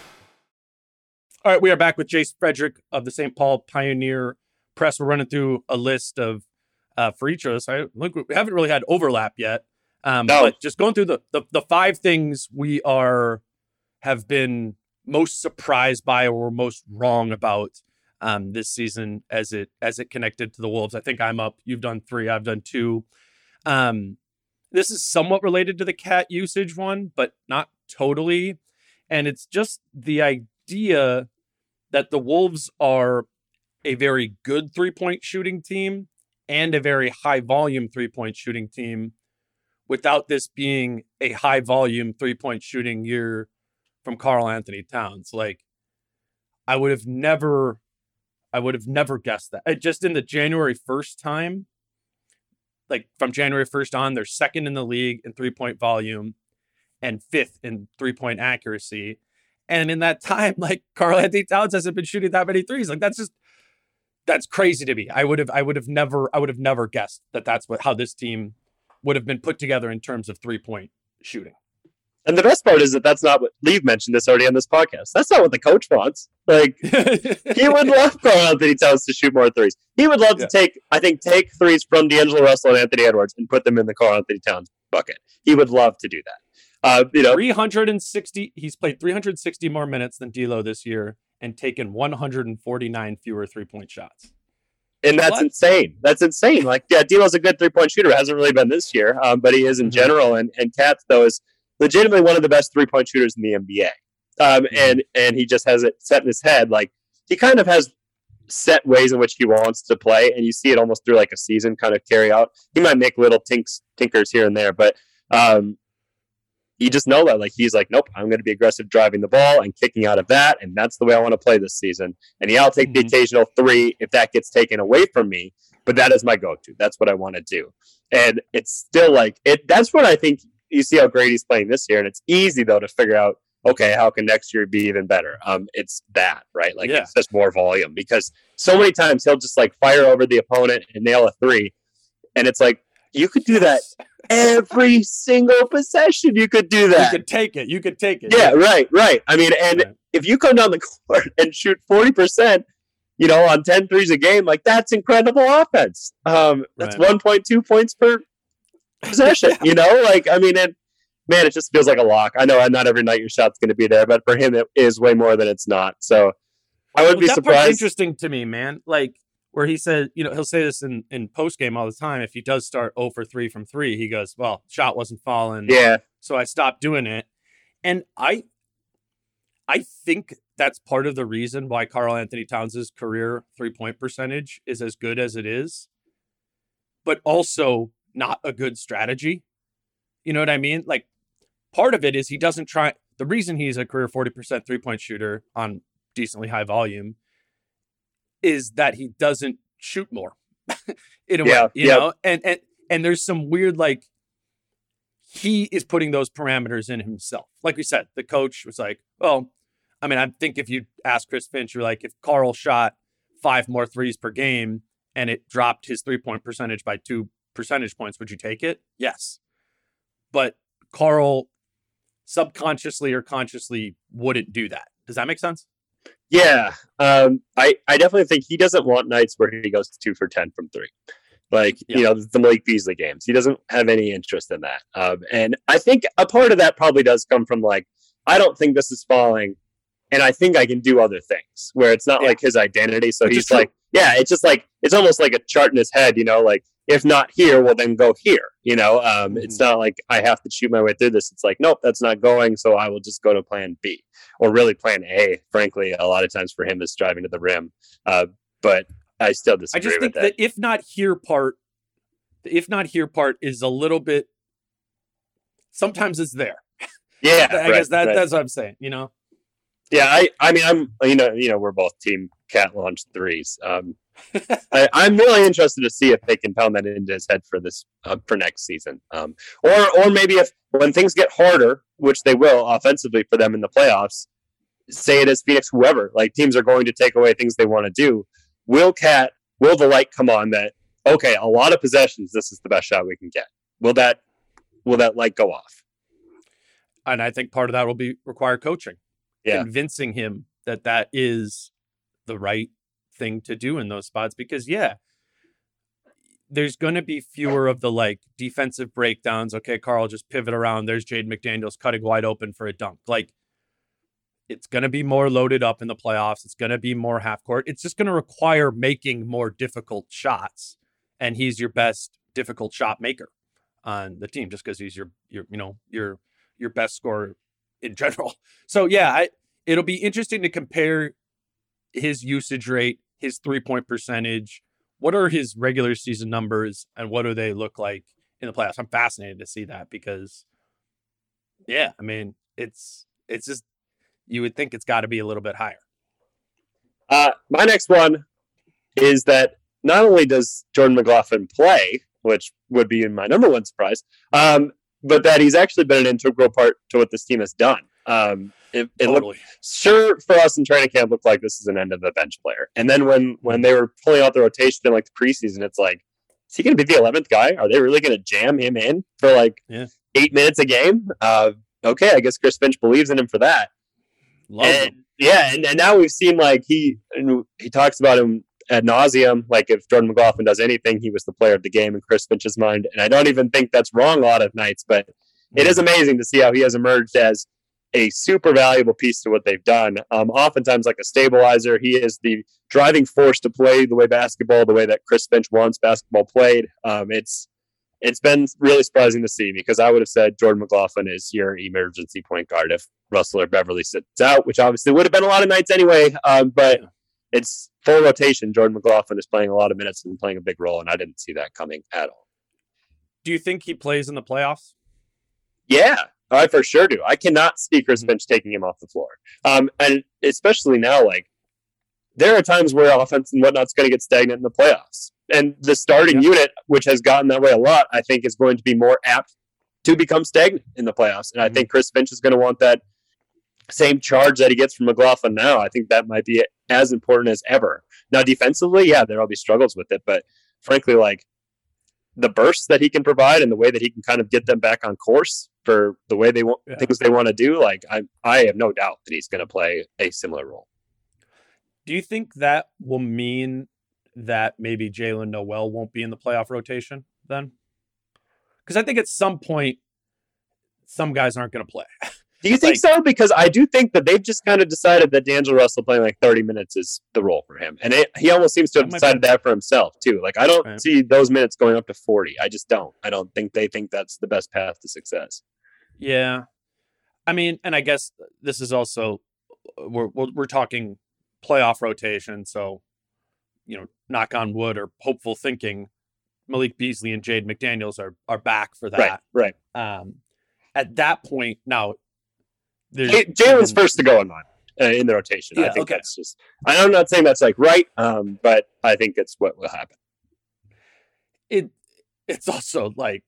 All right, we are back with Jace Frederick of the St. Paul Pioneer Press. We're running through a list of uh, for each of us. I look, we haven't really had overlap yet, um, No. but just going through the, the the five things we are have been most surprised by or most wrong about um, this season as it as it connected to the Wolves. I think I'm up. You've done three. I've done two. Um, this is somewhat related to the KAT usage one, but not totally. And it's just the idea that the Wolves are a very good three point shooting team and a very high volume three point shooting team without this being a high volume three point shooting year from Karl-Anthony Towns. Like, I would have never, I would have never guessed that. Just in the January 1st time, like from January 1st on, they're second in the league in three point volume and fifth in three point accuracy. And in that time, like Karl-Anthony Towns hasn't been shooting that many threes. Like that's just that's crazy to me. I would have I would have never I would have never guessed that that's what how this team would have been put together in terms of three point shooting. And the best part is that that's not what Leave mentioned this already on this podcast. That's not what the coach wants. Like he would love Karl-Anthony Towns to shoot more threes. He would love Yeah. to take, I think, take threes from D'Angelo Russell and Anthony Edwards and put them in the Karl-Anthony Towns bucket. He would love to do that. Uh, you know, 360 he's played 360 more minutes than D'Lo this year and taken 149 fewer three point shots. and that's What? insane. That's insane. Like, yeah, D'Lo's a good three point shooter. Hasn't really been this year, um, but he is in Mhm. general. And and KAT's though is legitimately one of the best three point shooters in the NBA. Um, Mm-hmm. and and he just has it set in his head. Like he kind of has set ways in which he wants to play, and you see it almost through like a season kind of carry out. He might make little tinks tinkers here and there, but um, you just know that like he's like, nope, I'm going to be aggressive driving the ball and kicking out of that, and that's the way I want to play this season. And yeah, I'll take the Mhm. occasional three if that gets taken away from me. but that is my go-to. That's what I want to do. And it's still like it. That's what I think. You see how great he's playing this year, and it's easy though to figure out. Okay, how can next year be even better? Um, it's that right. Like Yeah. it's just more volume because so many times he'll just like fire over the opponent and nail a three, and it's like you could do that every single possession. You could do that. You could take it. You could take it. Yeah, right, right. I mean, and Right. if you come down the court and shoot 40%, you know, on 10 threes a game, like that's incredible offense. Um, that's Right. 1.2 points per possession, you know? Like, I mean, and man, it just feels like a lock. I know not every night your shot's going to be there, but for him, it is way more than it's not. So I would Well, be that part's surprised. interesting to me, man. Like where he said, you know, he'll say this in in post game all the time. If he does start 0 for 3 from 3, he goes, "Well, shot wasn't falling, Yeah, so I stopped doing it." And I I think that's part of the reason why Karl-Anthony Towns' career three-point percentage is as good as it is, but also not a good strategy. You know what I mean? Like part of it is he doesn't try the reason he's a career 40% three-point shooter on decently high volume is that he doesn't shoot more in a Yeah, way, you yeah. know? And and and there's some weird like he is putting those parameters in himself. Like we said, the coach was like, well, I mean, I think if you ask Chris Finch, you're like, if Karl shot five more threes per game and it dropped his three point percentage by two percentage points, would you take it? Yes. But Karl subconsciously or consciously wouldn't do that. Does that make sense? Yeah, um, I I definitely think he doesn't want nights where he goes two for ten from three, like you know the Malik Beasley games. He doesn't have any interest in that, um, and I think a part of that probably does come from like I don't think this is falling, and I think I can do other things where it's not Yeah. like his identity. So Which he's like, yeah, it's just like it's almost like a chart in his head, you know, like if not here, well then go here. You know, um, it's Mm-hmm. not like I have to shoot my way through this. It's like nope, that's not going, so I will just go to Plan B or really plan A, frankly, a lot of times for him is driving to the rim. Uh, but I still disagree. I just think that. the if not here part, the if not here part is a little bit. Sometimes it's there. yeah, I right, guess that right. that's what I'm saying. You know, yeah. I, I mean, I'm, you know, you know, we're both team KAT launch threes. Um, I, I'm really interested to see if they can pound that into his head for this uh, for next season, um, or or maybe if when things get harder, which they will offensively for them in the playoffs, say it as Phoenix, whoever, like teams are going to take away things they want to do. Will KAT, will the light come on that? Okay, a lot of possessions. This is the best shot we can get. Will that, will that light go off? and I think part of that will be require coaching, Yeah. convincing him that that is the right thing to do in those spots. Because yeah, there's going to be fewer of the like defensive breakdowns. Okay, Karl, just pivot around. There's Jaden McDaniels cutting wide open for a dunk. Like it's going to be more loaded up in the playoffs. It's going to be more half court. It's just going to require making more difficult shots, and he's your best difficult shot maker on the team, just because he's your your you know your your best scorer in general. So yeah, I, it'll be interesting to compare his usage rate, his three point percentage. What are his regular season numbers, and what do they look like in the playoffs? I'm fascinated to see that because, yeah, I mean, it's it's just you would think it's got to be a little bit higher. Uh, my next one is that not only does Jordan McLaughlin play, which would be my number one surprise, um, but that he's actually been an integral part to what this team has done. Um, it, it looked sure for us in training camp looked like this is an end of the bench player, and then when when they were pulling out the rotation in like the preseason, it's like, is he going to be the eleventh guy? Are they really going to jam him in for like Yeah. eight minutes a game? Uh, okay, I guess Chris Finch believes in him for that. Love And- him. yeah, and, and now we've seen like he and he talks about him ad nauseum. Like if Jordan McLaughlin does anything, he was the player of the game in Chris Finch's mind. And I don't even think that's wrong a lot of nights, but it is amazing to see how he has emerged as a super valuable piece to what they've done. Um, oftentimes like a stabilizer. He is the driving force to play the way basketball, the way that Chris Finch wants basketball played. Um, it's it's been really surprising to see because I would have said Jordan McLaughlin is your emergency point guard if Russell or Beverley sits out, which obviously would have been a lot of nights anyway. Um, but it's full rotation. Jordan McLaughlin is playing a lot of minutes and playing a big role, and I didn't see that coming at all. Do you think he plays in the playoffs? Yeah, I for sure do. I cannot see Chris Mhm. Finch taking him off the floor. Um, and especially now, like there are times where offense and whatnot's going to get stagnant in the playoffs. and the starting unit, which has gotten that way a lot, I think is going to be more apt to become stagnant in the playoffs. And I Mhm. think Chris Finch is going to want that same charge that he gets from McLaughlin now. I think that might be as important as ever. Now, defensively, yeah, there'll be struggles with it, but frankly, like the bursts that he can provide and the way that he can kind of get them back on course for the way they want Yeah. things they want to do, like I, I have no doubt that he's going to play a similar role. Do you think that will mean that maybe Jaylen Nowell won't be in the playoff rotation then? Because I think at some point, some guys aren't going to play. Do you think Like- so? Because I do think that they've just kind of decided that D'Angelo Russell playing like 30 minutes is the role for him. And it, he almost seems to have decided that for himself, too. Like, I don't Right. see those minutes going up to 40. I just don't. I don't think they think that's the best path to success. Yeah. I mean, and I guess this is also we're we're, we're talking playoff rotation, so you know, knock on wood or hopeful thinking Malik Beasley and Jaden McDaniels are are back for that. right. Um at that point now Jaylen's first to go in mine uh, in the rotation. I think okay. that's just, I'm not saying that's like right, um, but I think it's what will happen. it it's also like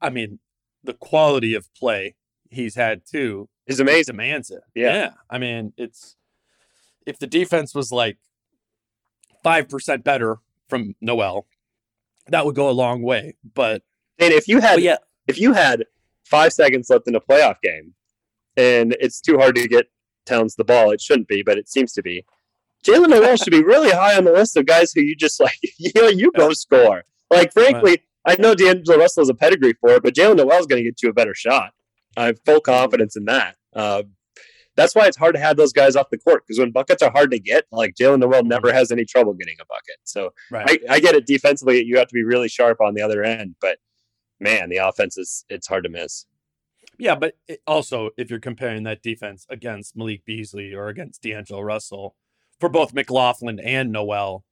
I mean, the quality of play he's had too is amazing. demands it. Yeah. I mean, it's if the defense was like five percent better from Nowell, that would go a long way. But, And if you had yeah, if you had five seconds left in a playoff game and it's too hard to get Towns the ball, it shouldn't be, but it seems to be. Jaylen Nowell should be really high on the list of guys who you just like, you know, you go score. Like, frankly, I know D'Angelo Russell is a pedigree for it, but Jaylen Nowell is going to get you a better shot. I have full confidence in that. Uh, that's why it's hard to have those guys off the court because when buckets are hard to get, like Jaylen Nowell never has any trouble getting a bucket. So right. I, I get it defensively. You have to be really sharp on the other end, but man, the offense is it's hard to miss. Yeah, but it, also if you're comparing that defense against Malik Beasley or against D'Angelo Russell for both McLaughlin and Nowell,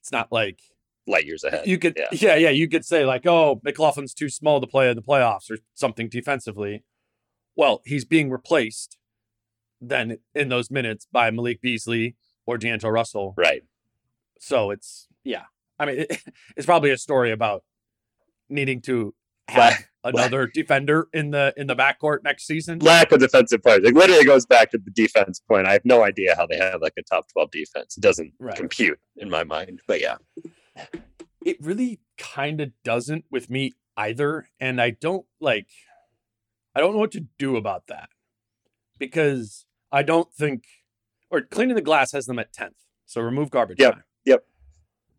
it's not like Light years ahead. you could yeah. yeah. yeah you could say like oh mclaughlin's too small to play in the playoffs or something defensively well he's being replaced then in those minutes by malik beasley or d'angelo russell Right. so it's yeah i mean it, it's probably a story about needing to have Another defender in the in the backcourt next season Lack of defensive players. It literally goes back to the defense point. I have no idea how they have like a top 12 defense. It doesn't Right. compute in my mind. But yeah. it really kind of doesn't with me either and i don't like i don't know what to do about that because i don't think or cleaning the glass has them at 10th so remove garbage Yep, time yep.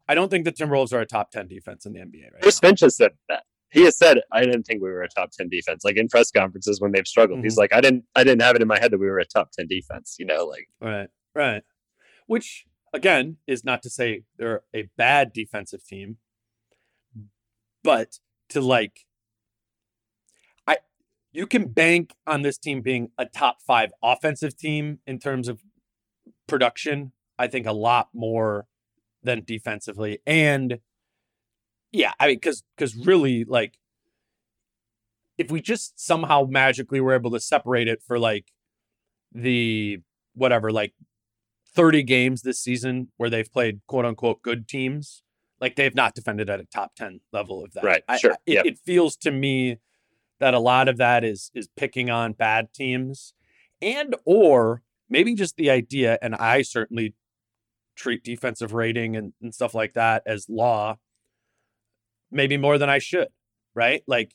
i don't think the timberwolves are a top 10 defense in the nba right Chris now. Finch has said that. He has said I didn't think we were a top 10 defense. Like in press conferences when they've struggled. He's mm-hmm. like, I didn't I didn't have it in my head that we were a top 10 defense, you know, like right right which again is not to say they're a bad defensive team but to like I you can bank on this team being a top 5 offensive team in terms of production I think a lot more than defensively and yeah I mean cuz cuz really like if we just somehow magically were able to separate it for like the whatever like 30 games this season where they've played quote unquote good teams like they've not defended at a top 10 level of that Right, I- sure, I- it, yep. it feels to me that a lot of that is is picking on bad teams and or maybe just the idea and i certainly treat defensive rating and, and stuff like that as law maybe more than i should right like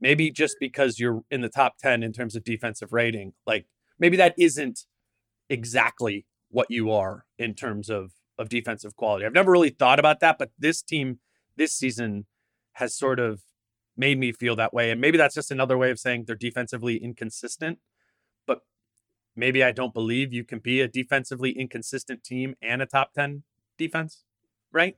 maybe just because you're in the top 10 in terms of defensive rating like maybe that isn't exactly what you are in terms of of defensive quality. I've never really thought about that, but this team this season has sort of made me feel that way. And maybe that's just another way of saying they're defensively inconsistent. But maybe I don't believe you can be a defensively inconsistent team and a top 10 defense, right?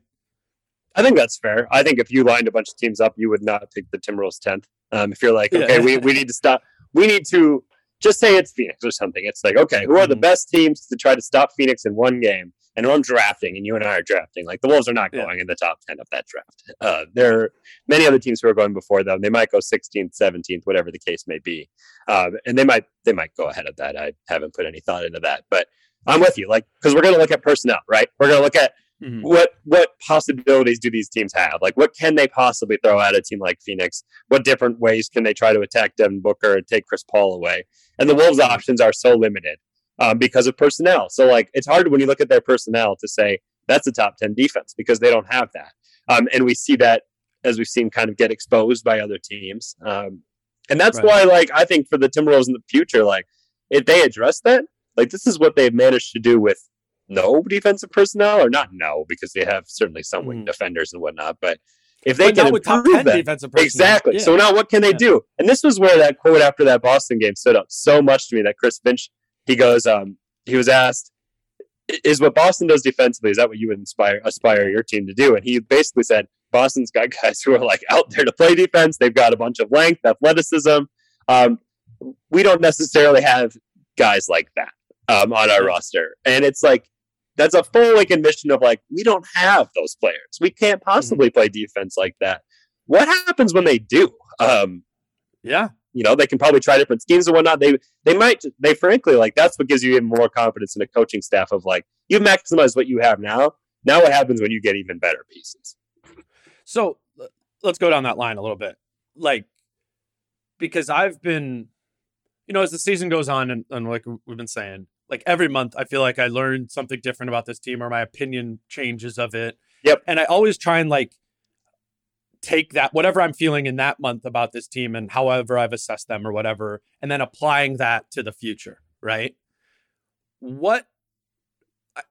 I think that's fair. I think if you lined a bunch of teams up, you would not pick the Timberwolves 10th. Um, if you're like, Yeah. okay, we, we need to stop, we need to just say it's Phoenix or something. It's like, okay, who are the Mhm. best teams to try to stop Phoenix in one game? And I'm drafting, and you and I are drafting. Like the Wolves are not Yeah. going in the top 10 of that draft. Uh, there are many other teams who are going before them. They might go 16th, 17th, whatever the case may be. Um, and they might they might go ahead of that. I haven't put any thought into that, but I'm with you. Like because we're going to look at personnel, right? We're going to look at mm-hmm. what what possibilities do these teams have? Like, what can they possibly throw at a team like Phoenix? What different ways can they try to attack Devin Booker and take Chris Paul away? And the Wolves' options are so limited um, because of personnel. So, like, it's hard when you look at their personnel to say that's a top ten defense because they don't have that. Um, and we see that as we've seen kind of get exposed by other teams. Um, and that's right. why, like, I think for the Timberwolves in the future, like, if they address that, like, this is what they've managed to do with no defensive personnel, or not no, because they have certainly some mm. defenders and whatnot. But if they but can improve that, defensive personnel. exactly. Yeah. So now, what can they yeah. do? And this was where that quote after that Boston game stood up so much to me. That Chris Finch, he goes, um, he was asked, "Is what Boston does defensively? Is that what you would inspire aspire your team to do?" And he basically said, "Boston's got guys who are like out there to play defense. They've got a bunch of length, athleticism. Um, we don't necessarily have guys like that." Um, on our roster. And it's like that's a full like admission of like we don't have those players. We can't possibly play defense like that. What happens when they do? Um, yeah, you know they can probably try different schemes and whatnot. They they might they frankly like that's what gives you even more confidence in a coaching staff of like you've maximized what you have now. Now what happens when you get even better pieces? So let's go down that line a little bit, like because I've been, you know, as the season goes on and, and like we've been saying, like every month I feel like I learn something different about this team or my opinion changes of it. Yep. And I always try and like take that whatever I'm feeling in that month about this team and however I've assessed them or whatever and then applying that to the future, right? What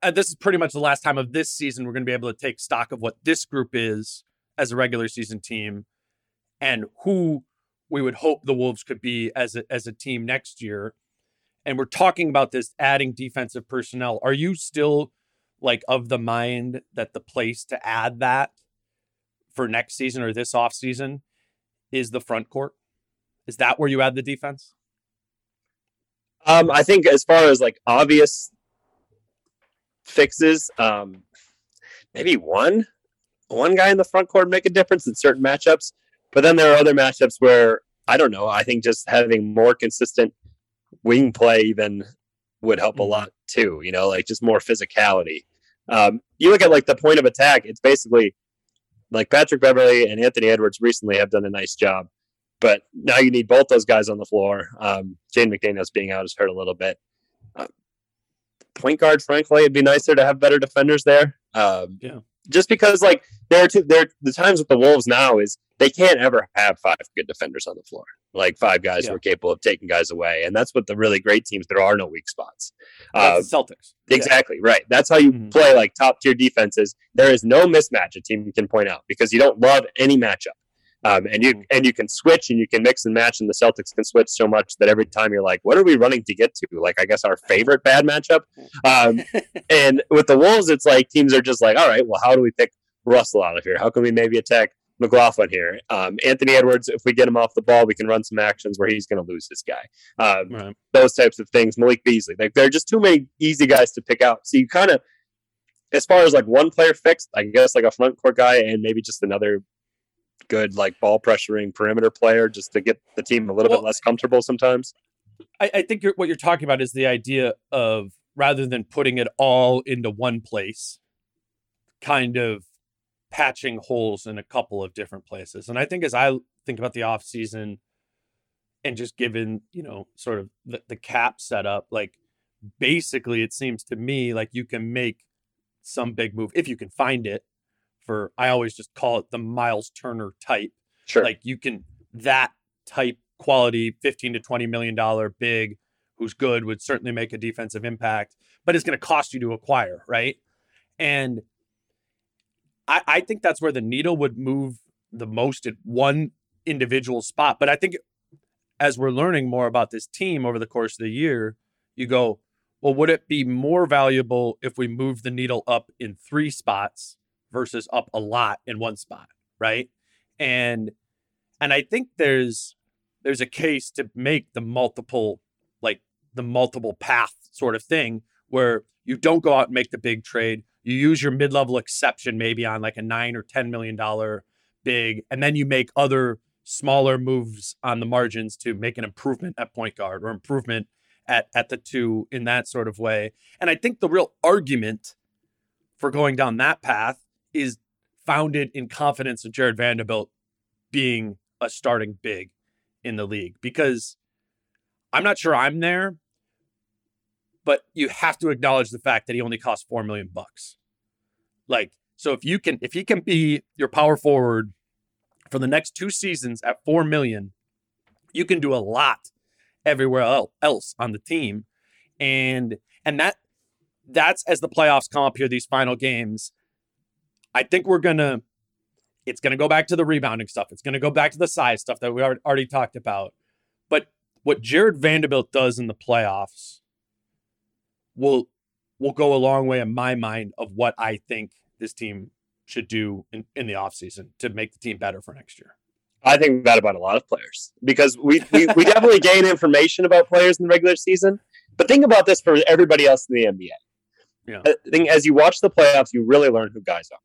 uh, this is pretty much the last time of this season we're going to be able to take stock of what this group is as a regular season team and who we would hope the Wolves could be as a, as a team next year and we're talking about this adding defensive personnel. Are you still like of the mind that the place to add that for next season or this off season is the front court? Is that where you add the defense? Um, I think as far as like obvious fixes, um, maybe one one guy in the front court make a difference in certain matchups. But then there are other matchups where I don't know. I think just having more consistent wing play even would help a mm-hmm. lot too. You know, like just more physicality. Um, you look at like the point of attack; it's basically like Patrick Beverley and Anthony Edwards recently have done a nice job, but now you need both those guys on the floor. Um, Jaden McDaniels being out has hurt a little bit. Uh, point guard, frankly, it'd be nicer to have better defenders there. Um, yeah just because like there are two there the times with the Wolves now is they can't ever have five good defenders on the floor. Like five guys yeah. who are capable of taking guys away. And that's what the really great teams there are no weak spots. Uh, Celtics. Exactly, yeah. right. That's how you mm-hmm. play like top tier defenses. There is no mismatch a team can point out because you don't love any matchup. Um, and you mm. and you can switch and you can mix and match, and the Celtics can switch so much that every time you're like, "What are we running to get to?" Like, I guess our favorite bad matchup. Um, and with the Wolves, it's like teams are just like, "All right, well, how do we pick Russell out of here? How can we maybe attack McLaughlin here? Um, Anthony Edwards, if we get him off the ball, we can run some actions where he's going to lose this guy. Um, right. Those types of things. Malik Beasley, like there are just too many easy guys to pick out. So you kind of as far as like one player fixed, I guess like a front court guy and maybe just another good like ball pressuring perimeter player just to get the team a little well, bit less comfortable sometimes. I, I think you're, what you're talking about is the idea of rather than putting it all into one place, kind of patching holes in a couple of different places. And I think as I think about the off season and just given, you know, sort of the, the cap setup, like basically it seems to me like you can make some big move if you can find it for I always just call it the Myles Turner type. Sure. Like you can that type quality 15 to 20 million dollar big who's good would certainly make a defensive impact, but it's going to cost you to acquire, right? And I, I think that's where the needle would move the most at one individual spot. But I think as we're learning more about this team over the course of the year, you go, well, would it be more valuable if we move the needle up in three spots versus up a lot in one spot, right? And and I think there's there's a case to make the multiple like the multiple path sort of thing where you don't go out and make the big trade. You use your mid-level exception maybe on like a 9 or 10 million dollar big and then you make other smaller moves on the margins to make an improvement at point guard or improvement at at the two in that sort of way. And I think the real argument for going down that path is founded in confidence of Jarred Vanderbilt being a starting big in the league because I'm not sure I'm there, but you have to acknowledge the fact that he only costs 4 million bucks. Like so if you can if he can be your power forward for the next two seasons at 4 million, you can do a lot everywhere else on the team. And and that that's as the playoffs come up here these final games. I think we're going to it's going to go back to the rebounding stuff. It's going to go back to the size stuff that we already talked about. But what Jarred Vanderbilt does in the playoffs will will go a long way in my mind of what I think this team should do in, in the offseason to make the team better for next year. I think that about a lot of players because we, we, we definitely gain information about players in the regular season. But think about this for everybody else in the NBA. Yeah. I think as you watch the playoffs, you really learn who guys are.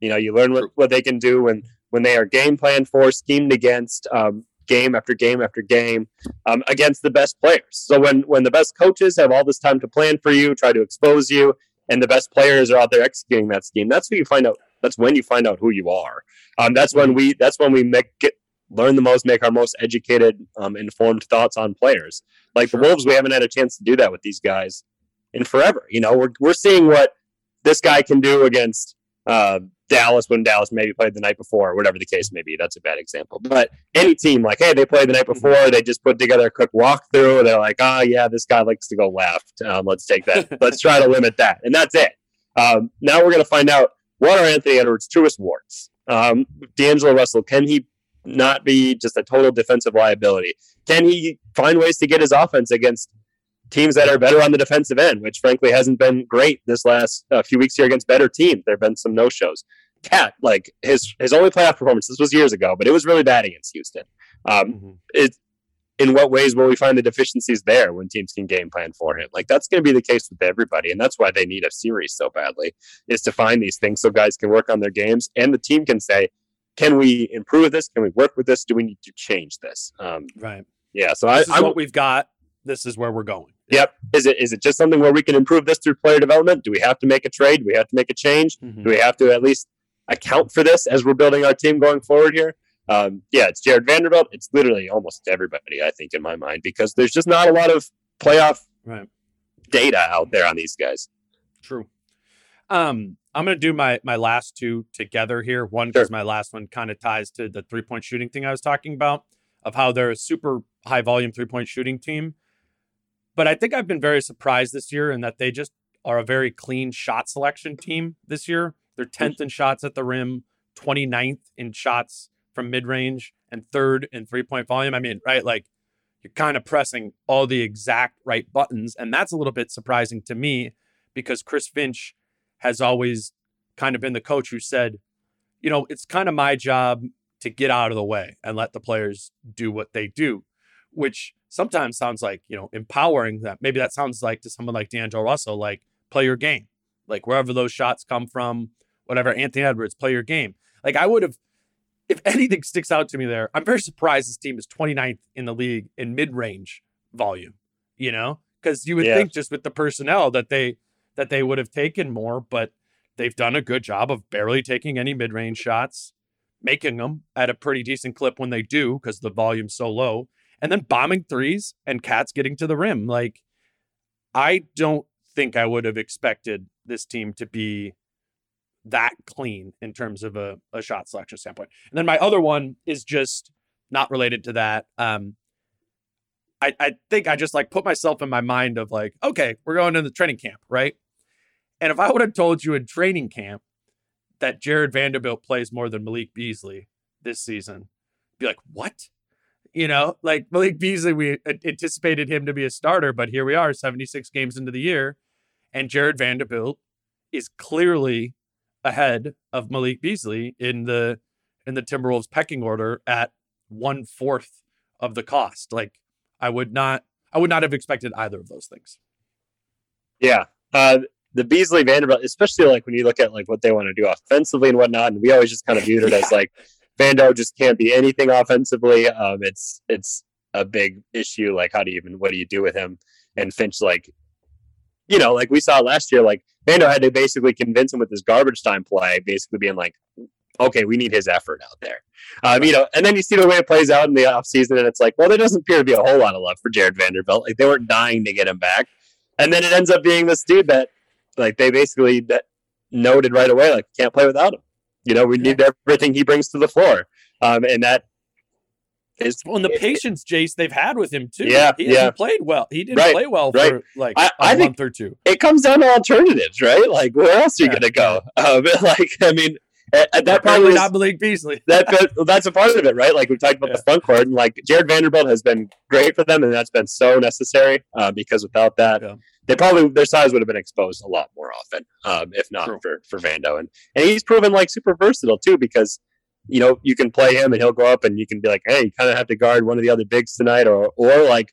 You know, you learn what, what they can do when when they are game planned for, schemed against, um, game after game after game um, against the best players. So when when the best coaches have all this time to plan for you, try to expose you, and the best players are out there executing that scheme, that's when you find out. That's when you find out who you are. Um, that's when we. That's when we make get, learn the most, make our most educated, um, informed thoughts on players. Like sure. the Wolves, we haven't had a chance to do that with these guys in forever. You know, we're we're seeing what this guy can do against uh, Dallas when Dallas maybe played the night before, or whatever the case may be. That's a bad example. But any team, like, hey, they played the night mm-hmm. before, they just put together a quick walkthrough. They're like, oh, yeah, this guy likes to go left. Um, let's take that. let's try to limit that. And that's it. Um, now we're going to find out what are Anthony Edwards' truest warts. Um, D'Angelo Russell, can he not be just a total defensive liability? Can he find ways to get his offense against teams that are better on the defensive end, which frankly hasn't been great this last uh, few weeks here against better teams. There have been some no shows. KAT, like his his only playoff performance, this was years ago, but it was really bad against Houston. Um, mm-hmm. It, in what ways will we find the deficiencies there when teams can game plan for him? Like that's going to be the case with everybody, and that's why they need a series so badly is to find these things so guys can work on their games and the team can say, can we improve this? Can we work with this? Do we need to change this? Um, right. Yeah. So this I, I what we've got. This is where we're going. Yep. Is it is it just something where we can improve this through player development? Do we have to make a trade? Do we have to make a change? Mm-hmm. Do we have to at least account for this as we're building our team going forward here? Um, yeah, it's Jarred Vanderbilt. It's literally almost everybody, I think, in my mind, because there's just not a lot of playoff right. data out there on these guys. True. Um, I'm going to do my my last two together here. One because sure. my last one kind of ties to the three point shooting thing I was talking about, of how they're a super high volume three point shooting team. But I think I've been very surprised this year in that they just are a very clean shot selection team this year. They're 10th in shots at the rim, 29th in shots from mid range, and third in three point volume. I mean, right? Like you're kind of pressing all the exact right buttons. And that's a little bit surprising to me because Chris Finch has always kind of been the coach who said, you know, it's kind of my job to get out of the way and let the players do what they do, which sometimes sounds like, you know, empowering that. Maybe that sounds like to someone like D'Angelo Russell, like play your game, like wherever those shots come from, whatever, Anthony Edwards, play your game. Like I would have, if anything sticks out to me there, I'm very surprised this team is 29th in the league in mid range volume, you know, because you would yeah. think just with the personnel that they, that they would have taken more, but they've done a good job of barely taking any mid range shots, making them at a pretty decent clip when they do because the volume's so low, and then bombing threes and KAT's getting to the rim. Like, I don't think I would have expected this team to be that clean in terms of a, a shot selection standpoint. And then my other one is just not related to that. Um, I, I think I just like put myself in my mind of like, okay, we're going to the training camp, right? And if I would have told you in training camp that Jarred Vanderbilt plays more than Malik Beasley this season, be like, what? You know, like Malik Beasley, we anticipated him to be a starter, but here we are, 76 games into the year, and Jarred Vanderbilt is clearly ahead of Malik Beasley in the in the Timberwolves pecking order at one fourth of the cost. Like I would not I would not have expected either of those things. Yeah. Uh, the Beasley Vanderbilt, especially like when you look at like what they want to do offensively and whatnot, and we always just kind of viewed it yeah. as like Vando just can't be anything offensively. Um, it's it's a big issue. Like, how do you even what do you do with him? And Finch like you know, like we saw last year, like Vando had to basically convince him with his garbage time play, basically being like, okay, we need his effort out there. Um, you know, and then you see the way it plays out in the offseason, and it's like, well, there doesn't appear to be a whole lot of love for Jarred Vanderbilt. Like they weren't dying to get him back. And then it ends up being this dude that like they basically that noted right away, like can't play without him. You know, we need everything he brings to the floor. Um, and that is well, and the patience, Jace, they've had with him too. Yeah, he yeah. hasn't played well. He didn't Right, play well right. for like I- a I think- month or two. it comes down to alternatives, right? Like where else are you Yeah. gonna go? Um, like I mean, uh, that probably not Malik Beasley. that but that's a part of it, right? Like we talked about the front court, and like Jarred Vanderbilt has been great for them, and that's been so necessary uh, because without that, Yeah. they probably their size would have been exposed a lot more often, um, if not True. for for Vando, and and he's proven like super versatile too because. You know, you can play him and he'll go up and you can be like, hey, you kind of have to guard one of the other bigs tonight, or or like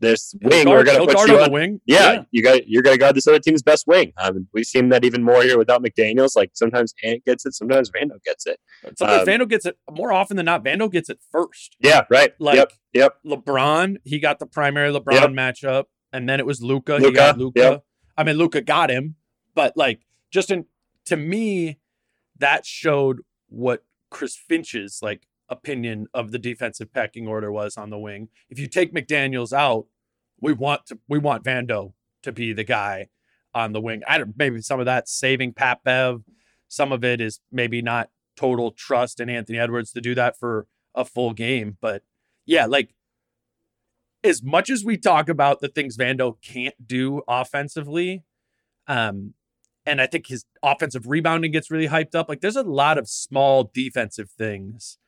this wing, guard- we're gonna put guard you on wing. yeah, you got you're going to guard this other team's best wing. Um, we've seen that even more here without McDaniel's. Like sometimes Ant gets it, sometimes Vando gets it. Sometimes Um, Vando gets it more often than not. Vando gets it first. Yeah, right. Like yep, yep. LeBron, he got the primary LeBron Yep. matchup, and then it was Luka. He got Luka. yep. I mean, Luka got him, but like just in to me, that showed what Chris Finch's like opinion of the defensive pecking order was on the wing. If you take McDaniel's out, we want to we want Vando to be the guy on the wing. I don't maybe some of that saving Pat Bev. Some of it is maybe not total trust in Anthony Edwards to do that for a full game. But yeah, like as much as we talk about the things Vando can't do offensively, um, and I think his offensive rebounding gets really hyped up. Like there's a lot of small defensive things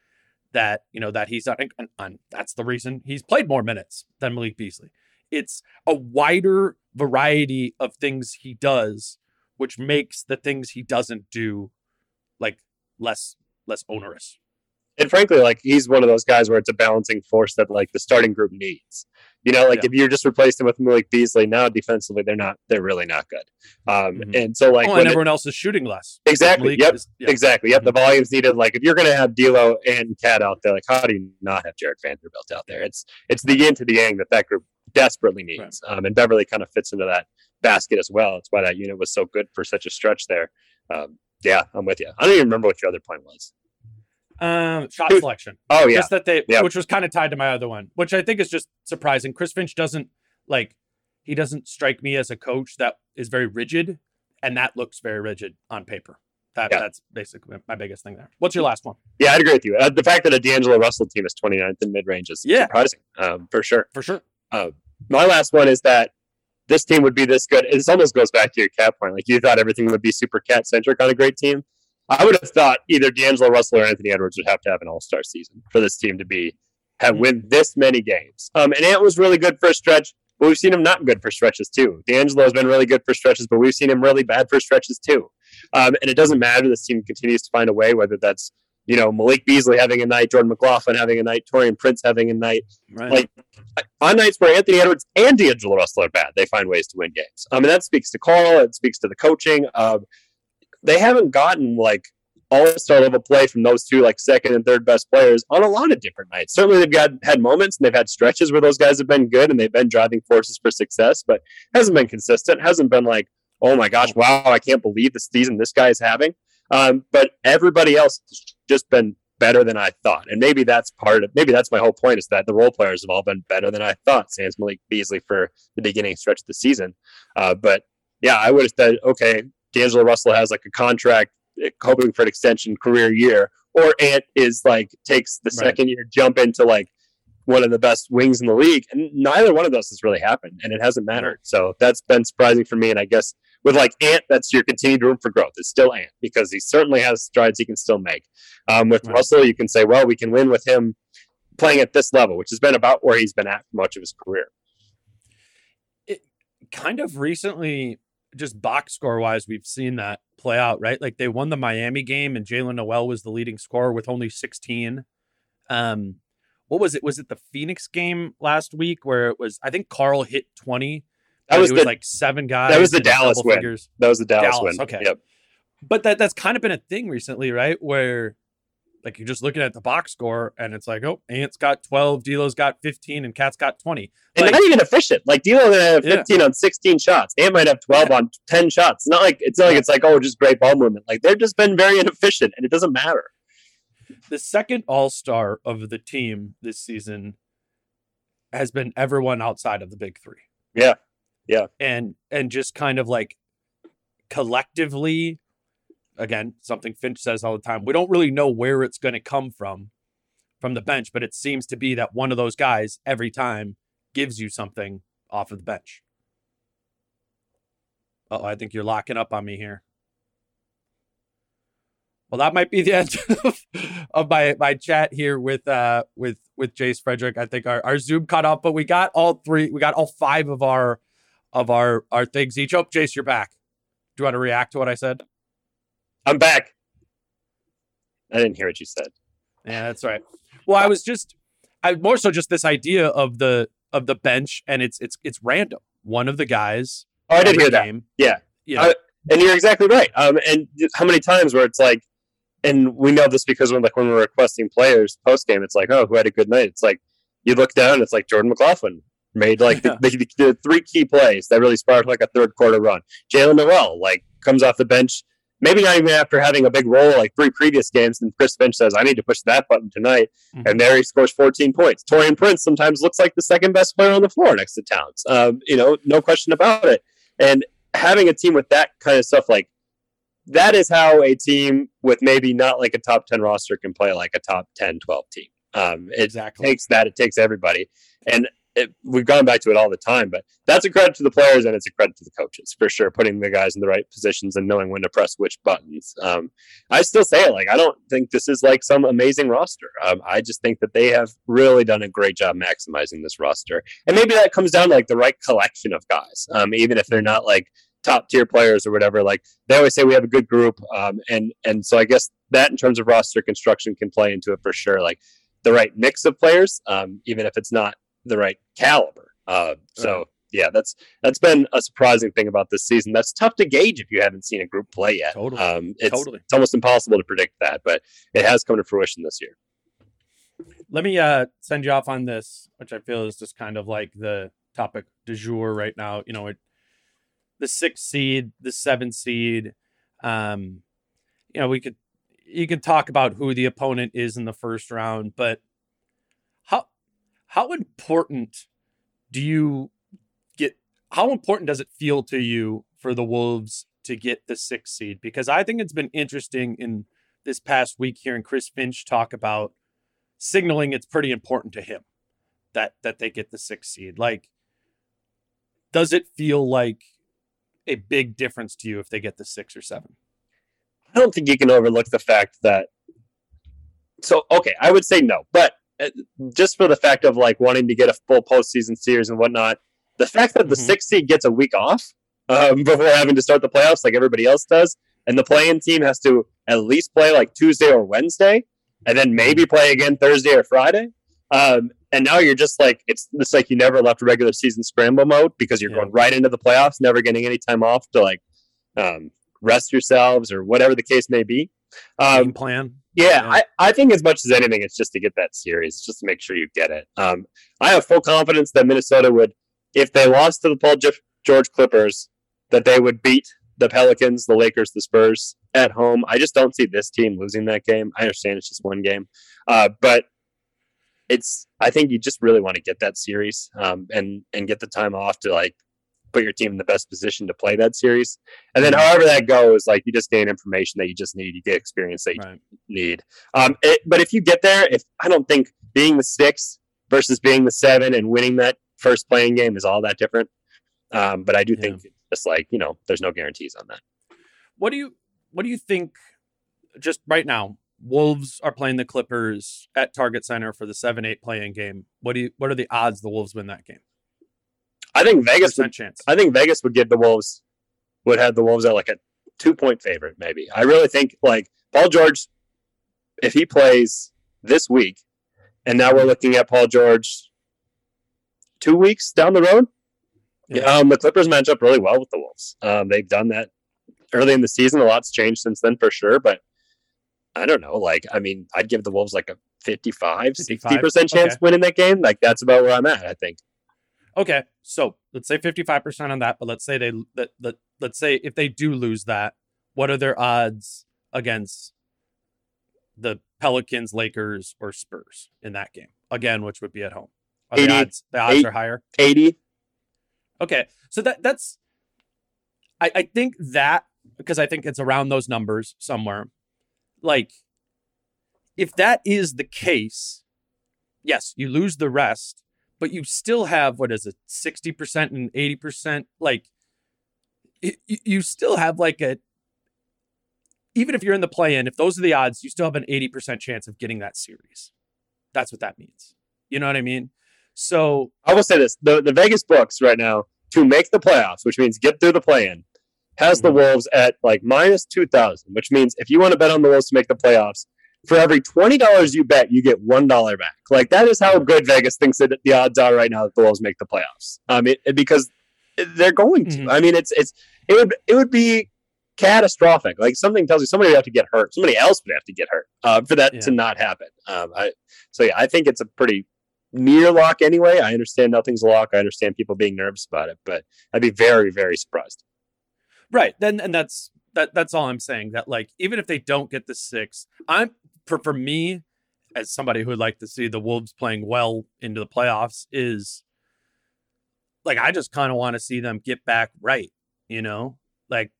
that you know that he's done, and, and that's the reason he's played more minutes than Malik Beasley. It's a wider variety of things he does, which makes the things he doesn't do like less less onerous. And frankly, like he's one of those guys where it's a balancing force that like the starting group needs. You know, like Yeah. if you're just replacing him with Malik Beasley now defensively, they're not. They're really not good. Um, Mhm. and so like oh, when and it- everyone else is shooting less. exactly, yep, is- yeah. Exactly. Yep. The volumes needed. Like if you're going to have D'Lo and KAT out there, like how do you not have Jarred Vanderbilt out there? It's it's the yin to the yang that that group desperately needs. Um, and Beverley kind of fits into that basket as well. That's why that unit was so good for such a stretch there. Um, yeah, I'm with you. I don't even remember what your other point was. Um, shot selection. Oh yeah, Just that they, Yeah. which was kind of tied to my other one, which I think is just surprising. Chris Finch doesn't like, he doesn't strike me as a coach that is very rigid, and that looks very rigid on paper. That Yeah. that's basically my biggest thing there. What's your last one? yeah, I'd agree with you. Uh, the fact that a D'Angelo Russell team is 29th in mid range is Yeah. surprising um, for sure. For sure. my last one is that this team would be this good. It almost goes back to your KAT point. Like you thought everything would be super KAT centric on a great team. I would have thought either D'Angelo Russell or Anthony Edwards would have to have an all star season for this team to be have Mhm. win this many games. Um, and Ant was really good for a stretch, but we've seen him not good for stretches too. D'Angelo has been really good for stretches, but we've seen him really bad for stretches too. Um, and it doesn't matter. This team continues to find a way, whether that's you know Malik Beasley having a night, Jordan McLaughlin having a night, Taurean Prince having a night Right. Like, on nights where Anthony Edwards and D'Angelo Russell are bad, they find ways to win games. Um, and that speaks to Karl. It speaks to the coaching. Um, they haven't gotten like all star level play from those two, like second and third best players, on a lot of different nights. Certainly, they've got had moments and they've had stretches where those guys have been good and they've been driving forces for success, but hasn't been consistent. Hasn't been like, oh my gosh, wow, I can't believe the season this guy is having. Um, but everybody else has just been better than I thought. And maybe that's part of maybe that's my whole point is that the role players have all been better than I thought. Sans Malik Beasley for the beginning stretch of the season. Uh, but yeah, I would have said, okay, D'Angelo Russell has like a contract eh, hoping for an extension career year, or Ant is like takes the Right. second year jump into like one of the best wings in the league. And neither one of those has really happened and it hasn't mattered. So that's been surprising for me. And I guess with like Ant, that's your continued room for growth. It's still Ant because he certainly has strides he can still make. Um, with Right. Russell, you can say, well, we can win with him playing at this level, which has been about where he's been at for much of his career. It kind of recently, just box score wise, we've seen that play out, right? Like they won the Miami game and Jalen Noel was the leading scorer with only 16. Um, what was it? Was it the Phoenix game last week where it was, I think Karl hit 20. That was it was like seven guys. that was the Dallas win. figures. that was the Dallas, Dallas, win. okay. Yep. But that that's kind of been a thing recently, right? Where Like you're just looking at the box score and it's like, oh, Ant's got 12, D'Lo's got 15, and KAT's got 20. And Like, not even efficient. Like D'Lo gonna have Yeah. 15 on 16 shots. Ant might have 12 on 10 shots. It's not like it's not like it's like oh just great ball movement. Like they've just been very inefficient, and it doesn't matter. the second all star of the team this season has been everyone outside of the big three. Yeah. Yeah. And and just kind of like collectively, again, something Finch says all the time, we don't really know where it's going to come from from the bench, but it seems to be that one of those guys every time gives you something off of the bench. Oh, I think you're locking up on me here. Well, that might be the end of, of my my chat here with uh with with Jace Frederick. I think our, our Zoom cut off, but we got all three, we got all five of our of our our things each. Oh, Jace, you're back. Do you want to react to what I said? I'm back. I didn't hear what you said. Yeah, that's right. Well, I was just I more so just this idea of the of the bench and it's it's it's random. One of the guys Oh, I did hear that. game, Yeah. You know, And you're exactly right. Um, and how many times where it's like, and we know this because when like when we're requesting players post game, it's like, oh, who had a good night? It's like you look down, it's like Jordan McLaughlin made like the, the, the three key plays that really sparked like a third quarter run. Jaylen Nowell like comes off the bench, maybe not even after having a big role like three previous games, and Chris Finch says, I need to push that button tonight. Mhm. And there he scores 14 points. Taurean Prince sometimes looks like the second best player on the floor next to Towns. Um, you know, no question about it. And having a team with that kind of stuff, like that is how a team with maybe not like a top 10 roster can play like a top 10, 12 team. Um, it exactly. takes that, it takes everybody. And it, we've gone back to it all the time, but that's a credit to the players and it's a credit to the coaches for sure, putting the guys in the right positions and knowing when to press which buttons. Um, I still say it like I don't think this is like some amazing roster. Um, I just think that they have really done a great job maximizing this roster, and maybe that comes down to like the right collection of guys, um, even if they're not like top tier players or whatever. Like they always say, we have a good group, um, and and so I guess that in terms of roster construction can play into it for sure. Like the right mix of players, um, even if it's not the right caliber. Uh, so. Right. Yeah, that's that's been a surprising thing about this season. That's tough to gauge if you haven't seen a group play yet. Totally. Um, it's Totally. it's almost impossible to predict that, but it has come to fruition this year. Let me uh send you off on this, which I feel is just kind of like the topic du jour right now. You know, it the six seed, the seven seed. Um, you know, we could you could talk about who the opponent is in the first round, but how how important do you get how important does it feel to you for the Wolves to get the six seed? Because I think it's been interesting in this past week hearing Chris Finch talk about signaling it's pretty important to him that that they get the six seed. Like, does it feel like a big difference to you if they get the six or seven? I don't think you can overlook the fact that. So okay, I would say no, but just for the fact of like wanting to get a full postseason series and whatnot, the fact that the Mhm. sixth seed gets a week off um, before having to start the playoffs like everybody else does, and the play-in team has to at least play like Tuesday or Wednesday, and then maybe play again Thursday or Friday. Um, and now you're just like it's it's like you never left regular season scramble mode because you're Yeah. going right into the playoffs, never getting any time off to like um, rest yourselves or whatever the case may be. Um, plan. yeah, Yeah. I, I think as much as anything, it's just to get that series, just to make sure you get it. Um, I have full confidence that Minnesota would, if they lost to the Paul Ge- George Clippers, that they would beat the Pelicans, the Lakers, the Spurs at home. I just don't see this team losing that game. I understand it's just one game, uh, but it's. I think you just really want to get that series um, and and get the time off to like put your team in the best position to play that series. And then however that goes, like you just gain information that you just need, you get experience that you Right. need. Um, it, but if you get there, if I don't think being the six versus being the seven and winning that first play-in game is all that different. Um, but I do think it's just like you know, there's no guarantees on that. What do you what do you think just right now? Wolves are play-in the Clippers at Target Center for the 7-8 playing game. What do you what are the odds the Wolves win that game? I think Vegas. Would, chance. I think Vegas would give the Wolves would have the Wolves at like a two point favorite. Maybe I really think like Paul George, if he plays this week, and now we're looking at Paul George two weeks down the road. Yeah. Um, the Clippers match up really well with the Wolves. Um, they've done that early in the season. A lot's changed since then for sure, but I don't know. Like, I mean, I'd give the Wolves like a 55, 55? 60% chance Okay. winning that game. Like, that's about where I'm at, I think. Okay, so let's say fifty-five percent on that, but let's say they that, that let's say if they do lose that, what are their odds against the Pelicans, Lakers, or Spurs in that game? Again, which would be at home. Are the 80, odds the odds eight. are higher? 80. Okay, so that that's I, I think that because I think it's around those numbers somewhere. Like, if that is the case, yes, you lose the rest, but you still have what is it, sixty percent and eighty percent? Like, you still have like a even if you're in the play-in, if those are the odds, you still have an eighty percent chance of getting that series. That's what that means. You know what I mean? So I will say this the, the Vegas books right now to make the playoffs, which means get through the play in, has the Mhm. Wolves at like minus 2,000, which means if you want to bet on the Wolves to make the playoffs, for every $20 you bet, you get $1 back. Like that is how good Vegas thinks that the odds are right now that the Wolves make the playoffs. Um, it, it- because they're going to. Mhm. I mean, it's, it's, it would, it would be catastrophic. Like something tells you somebody would have to get hurt. Somebody else would have to get hurt uh, for that Yeah. to not happen. Um, I, so yeah, I think it's a pretty near lock anyway. I understand nothing's a lock. I understand people being nervous about it, but I'd be very, very surprised. Right. Then and that's that that's all I'm saying. That like even if they don't get the six, I'm for for me, as somebody who would like to see the Wolves playing well into the playoffs, is like I just kind of want to see them get back right, you know? Like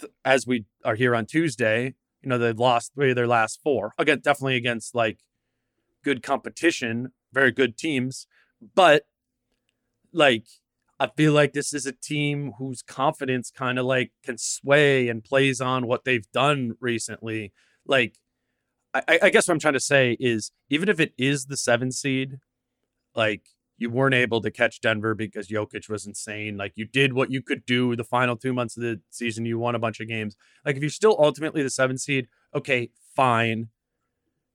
th- as we are here on Tuesday, you know, they've lost three of their last four. Again, definitely against like good competition, very good teams, but like I feel like this is a team whose confidence kind of like can sway and plays on what they've done recently. Like, I, I- guess what I'm trying to say is even if it is the seven seed, like you weren't able to catch Denver because Jokic was insane. Like you did what you could do the final two months of the season. You won a bunch of games. Like if you're still ultimately the seven seed, okay, fine.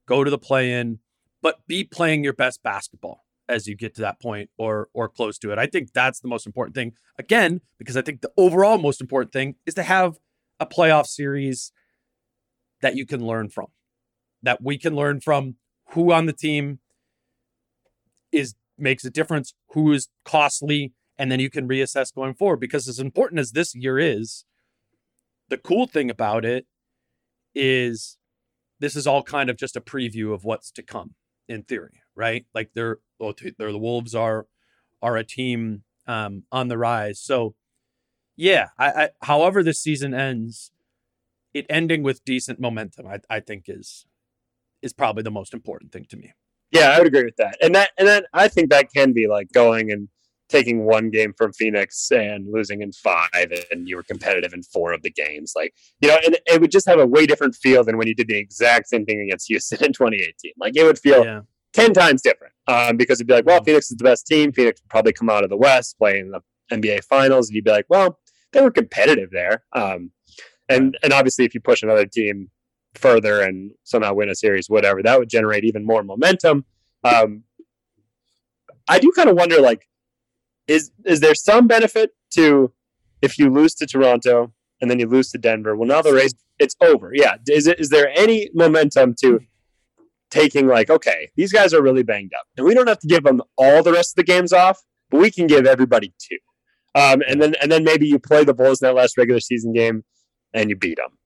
Go to the play in, but be playing your best basketball as you get to that point or or close to it. I think that's the most important thing. Again, because I think the overall most important thing is to have a playoff series that you can learn from. That we can learn from who on the team is makes a difference, who is costly, and then you can reassess going forward because as important as this year is, the cool thing about it is this is all kind of just a preview of what's to come in theory, right? Like they're they're the Wolves are are a team um, on the rise. So yeah, I, I however this season ends, it ending with decent momentum, I, I think is is probably the most important thing to me. Yeah, I would agree with that. And that and then I think that can be like going and taking one game from Phoenix and losing in five and you were competitive in four of the games. Like, you know, and it would just have a way different feel than when you did the exact same thing against Houston in 2018. Like it would feel Yeah. 10 times different. Um, because it'd be like, well. Phoenix is the best team. Phoenix would probably come out of the West playing in the NBA finals. And you'd be like, well, they were competitive there. Um, and, and obviously if you push another team further and somehow win a series, whatever, that would generate even more momentum. Um, I do kind of wonder, like, is is there some benefit to if you lose to Toronto and then you lose to Denver? Well, now the race it's over. Yeah, is it is there any momentum to taking like, okay, these guys are really banged up, and we don't have to give them all the rest of the games off, but we can give everybody two. Um, and then and then maybe you play the Bulls in that last regular season game and you beat them.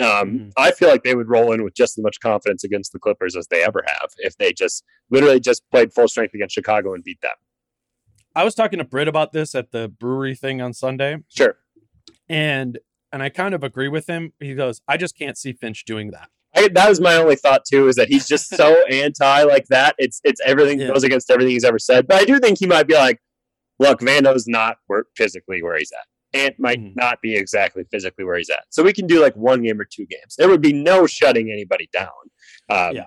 Um, Mhm. I feel like they would roll in with just as much confidence against the Clippers as they ever have if they just literally just played full strength against Chicago and beat them. I was talking to Britt about this at the brewery thing on Sunday, Sure. and and I kind of agree with him. He goes, I just can't see Finch doing that. I, that was my only thought too, is that he's just so anti like that. It's it's everything Yeah. goes against everything he's ever said. But I do think he might be like, look, Vando's not where, physically where he's at. Ant might Mhm. not be exactly physically where he's at. So we can do like one game or two games. There would be no shutting anybody down. Um, Yeah.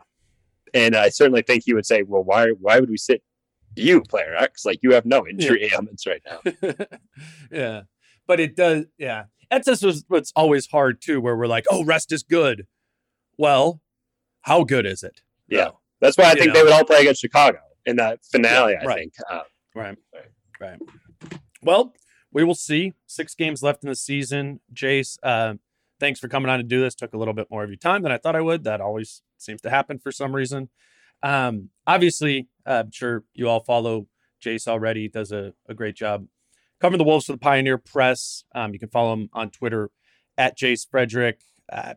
And I certainly think he would say, well, why why would we sit you, player X? Like you have no injury ailments right now. yeah, but it does. Yeah, that's just what's- what's always hard too, where we're like, oh, rest is good. Well, how good is it? Yeah. That's why I You think know. they would all play against Chicago in that finale. I right. think. Uh, Right. Right. Well, we will see. Six games left in the season. Jace, uh, thanks for coming on to do this. Took a little bit more of your time than I thought I would. That always seems to happen for some reason. Um, obviously, uh, I'm sure you all follow Jace already. He does a, a great job covering the Wolves for the Pioneer Press. Um, you can follow him on Twitter at Jace Frederick. Uh,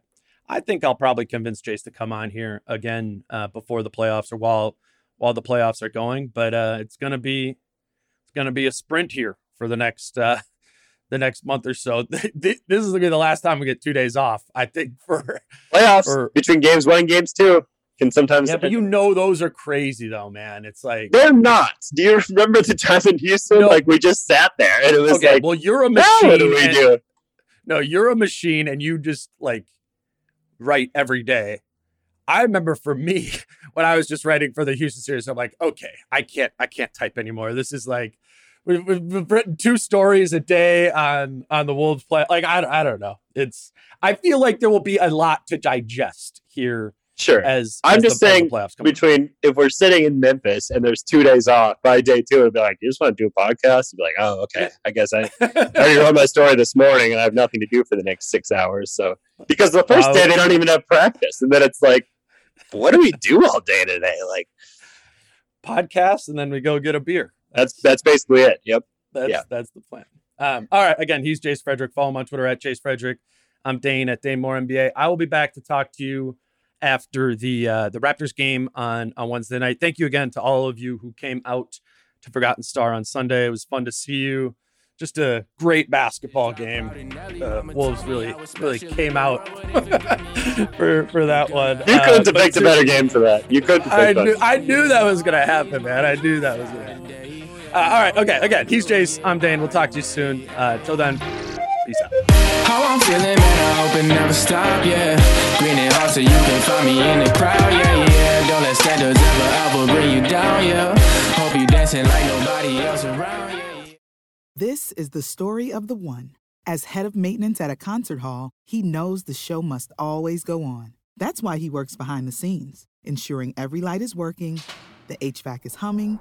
I think I'll probably convince Jace to come on here again uh, before the playoffs or while while the playoffs are going. But uh, it's gonna be it's gonna be a sprint here for the next uh, the next month or so. this is gonna be the last time we get two days off. I think for playoffs for, between games one and games two can sometimes. Yeah, but you know those are crazy though, man. It's like they're not. Do you remember the time in Houston? No. Like we just sat there and it was okay, like, well, you're a machine. What do we and, do? No, you're a machine, and you just like write every day. I remember for me when I was just writing for the Houston series, I'm like, okay, I can't, I can't type anymore. This is like we've, we've written two stories a day on on the Wolves play. Like I, I don't know. It's I feel like there will be a lot to digest here. Sure. As I'm as just saying, between if we're sitting in Memphis and there's two days off by day two, it'd be like, you just want to do a podcast? It'd be like, oh, okay. I guess I, I already wrote my story this morning and I have nothing to do for the next six hours. So because the first day they don't even have practice, and then it's like, what do we do all day today? Like podcast, and then we go get a beer. That's that's basically it. Yep. That's yeah. that's the plan. Um, all right. Again, he's Jace Frederick. Follow him on Twitter at Jace Frederick. I'm Dane at Dane Moore NBA. I will be back to talk to you after the uh, the Raptors game on on Wednesday night. Thank you again to all of you who came out to Forgotten Star on Sunday. It was fun to see you. Just a great basketball game. Uh, Wolves really really came out for for that one. You couldn't uh, have picked a better game for that. You couldn't. I knew, I knew that was going to happen, man. I knew that was going to happen. Uh, all right. Okay. Again, he's Jace. I'm Dane. We'll talk to you soon. Uh, till then, peace out. How I'm feeling, man. I hope it never stop. Yeah. Green and hot, so you can find me in the crowd. Yeah, yeah. Don't let standards ever, ever bring you down. Yeah. Hope you dancing like nobody else around. Yeah, yeah. This is the story of the one. As head of maintenance at a concert hall, he knows the show must always go on. That's why he works behind the scenes, ensuring every light is working, the HVAC is humming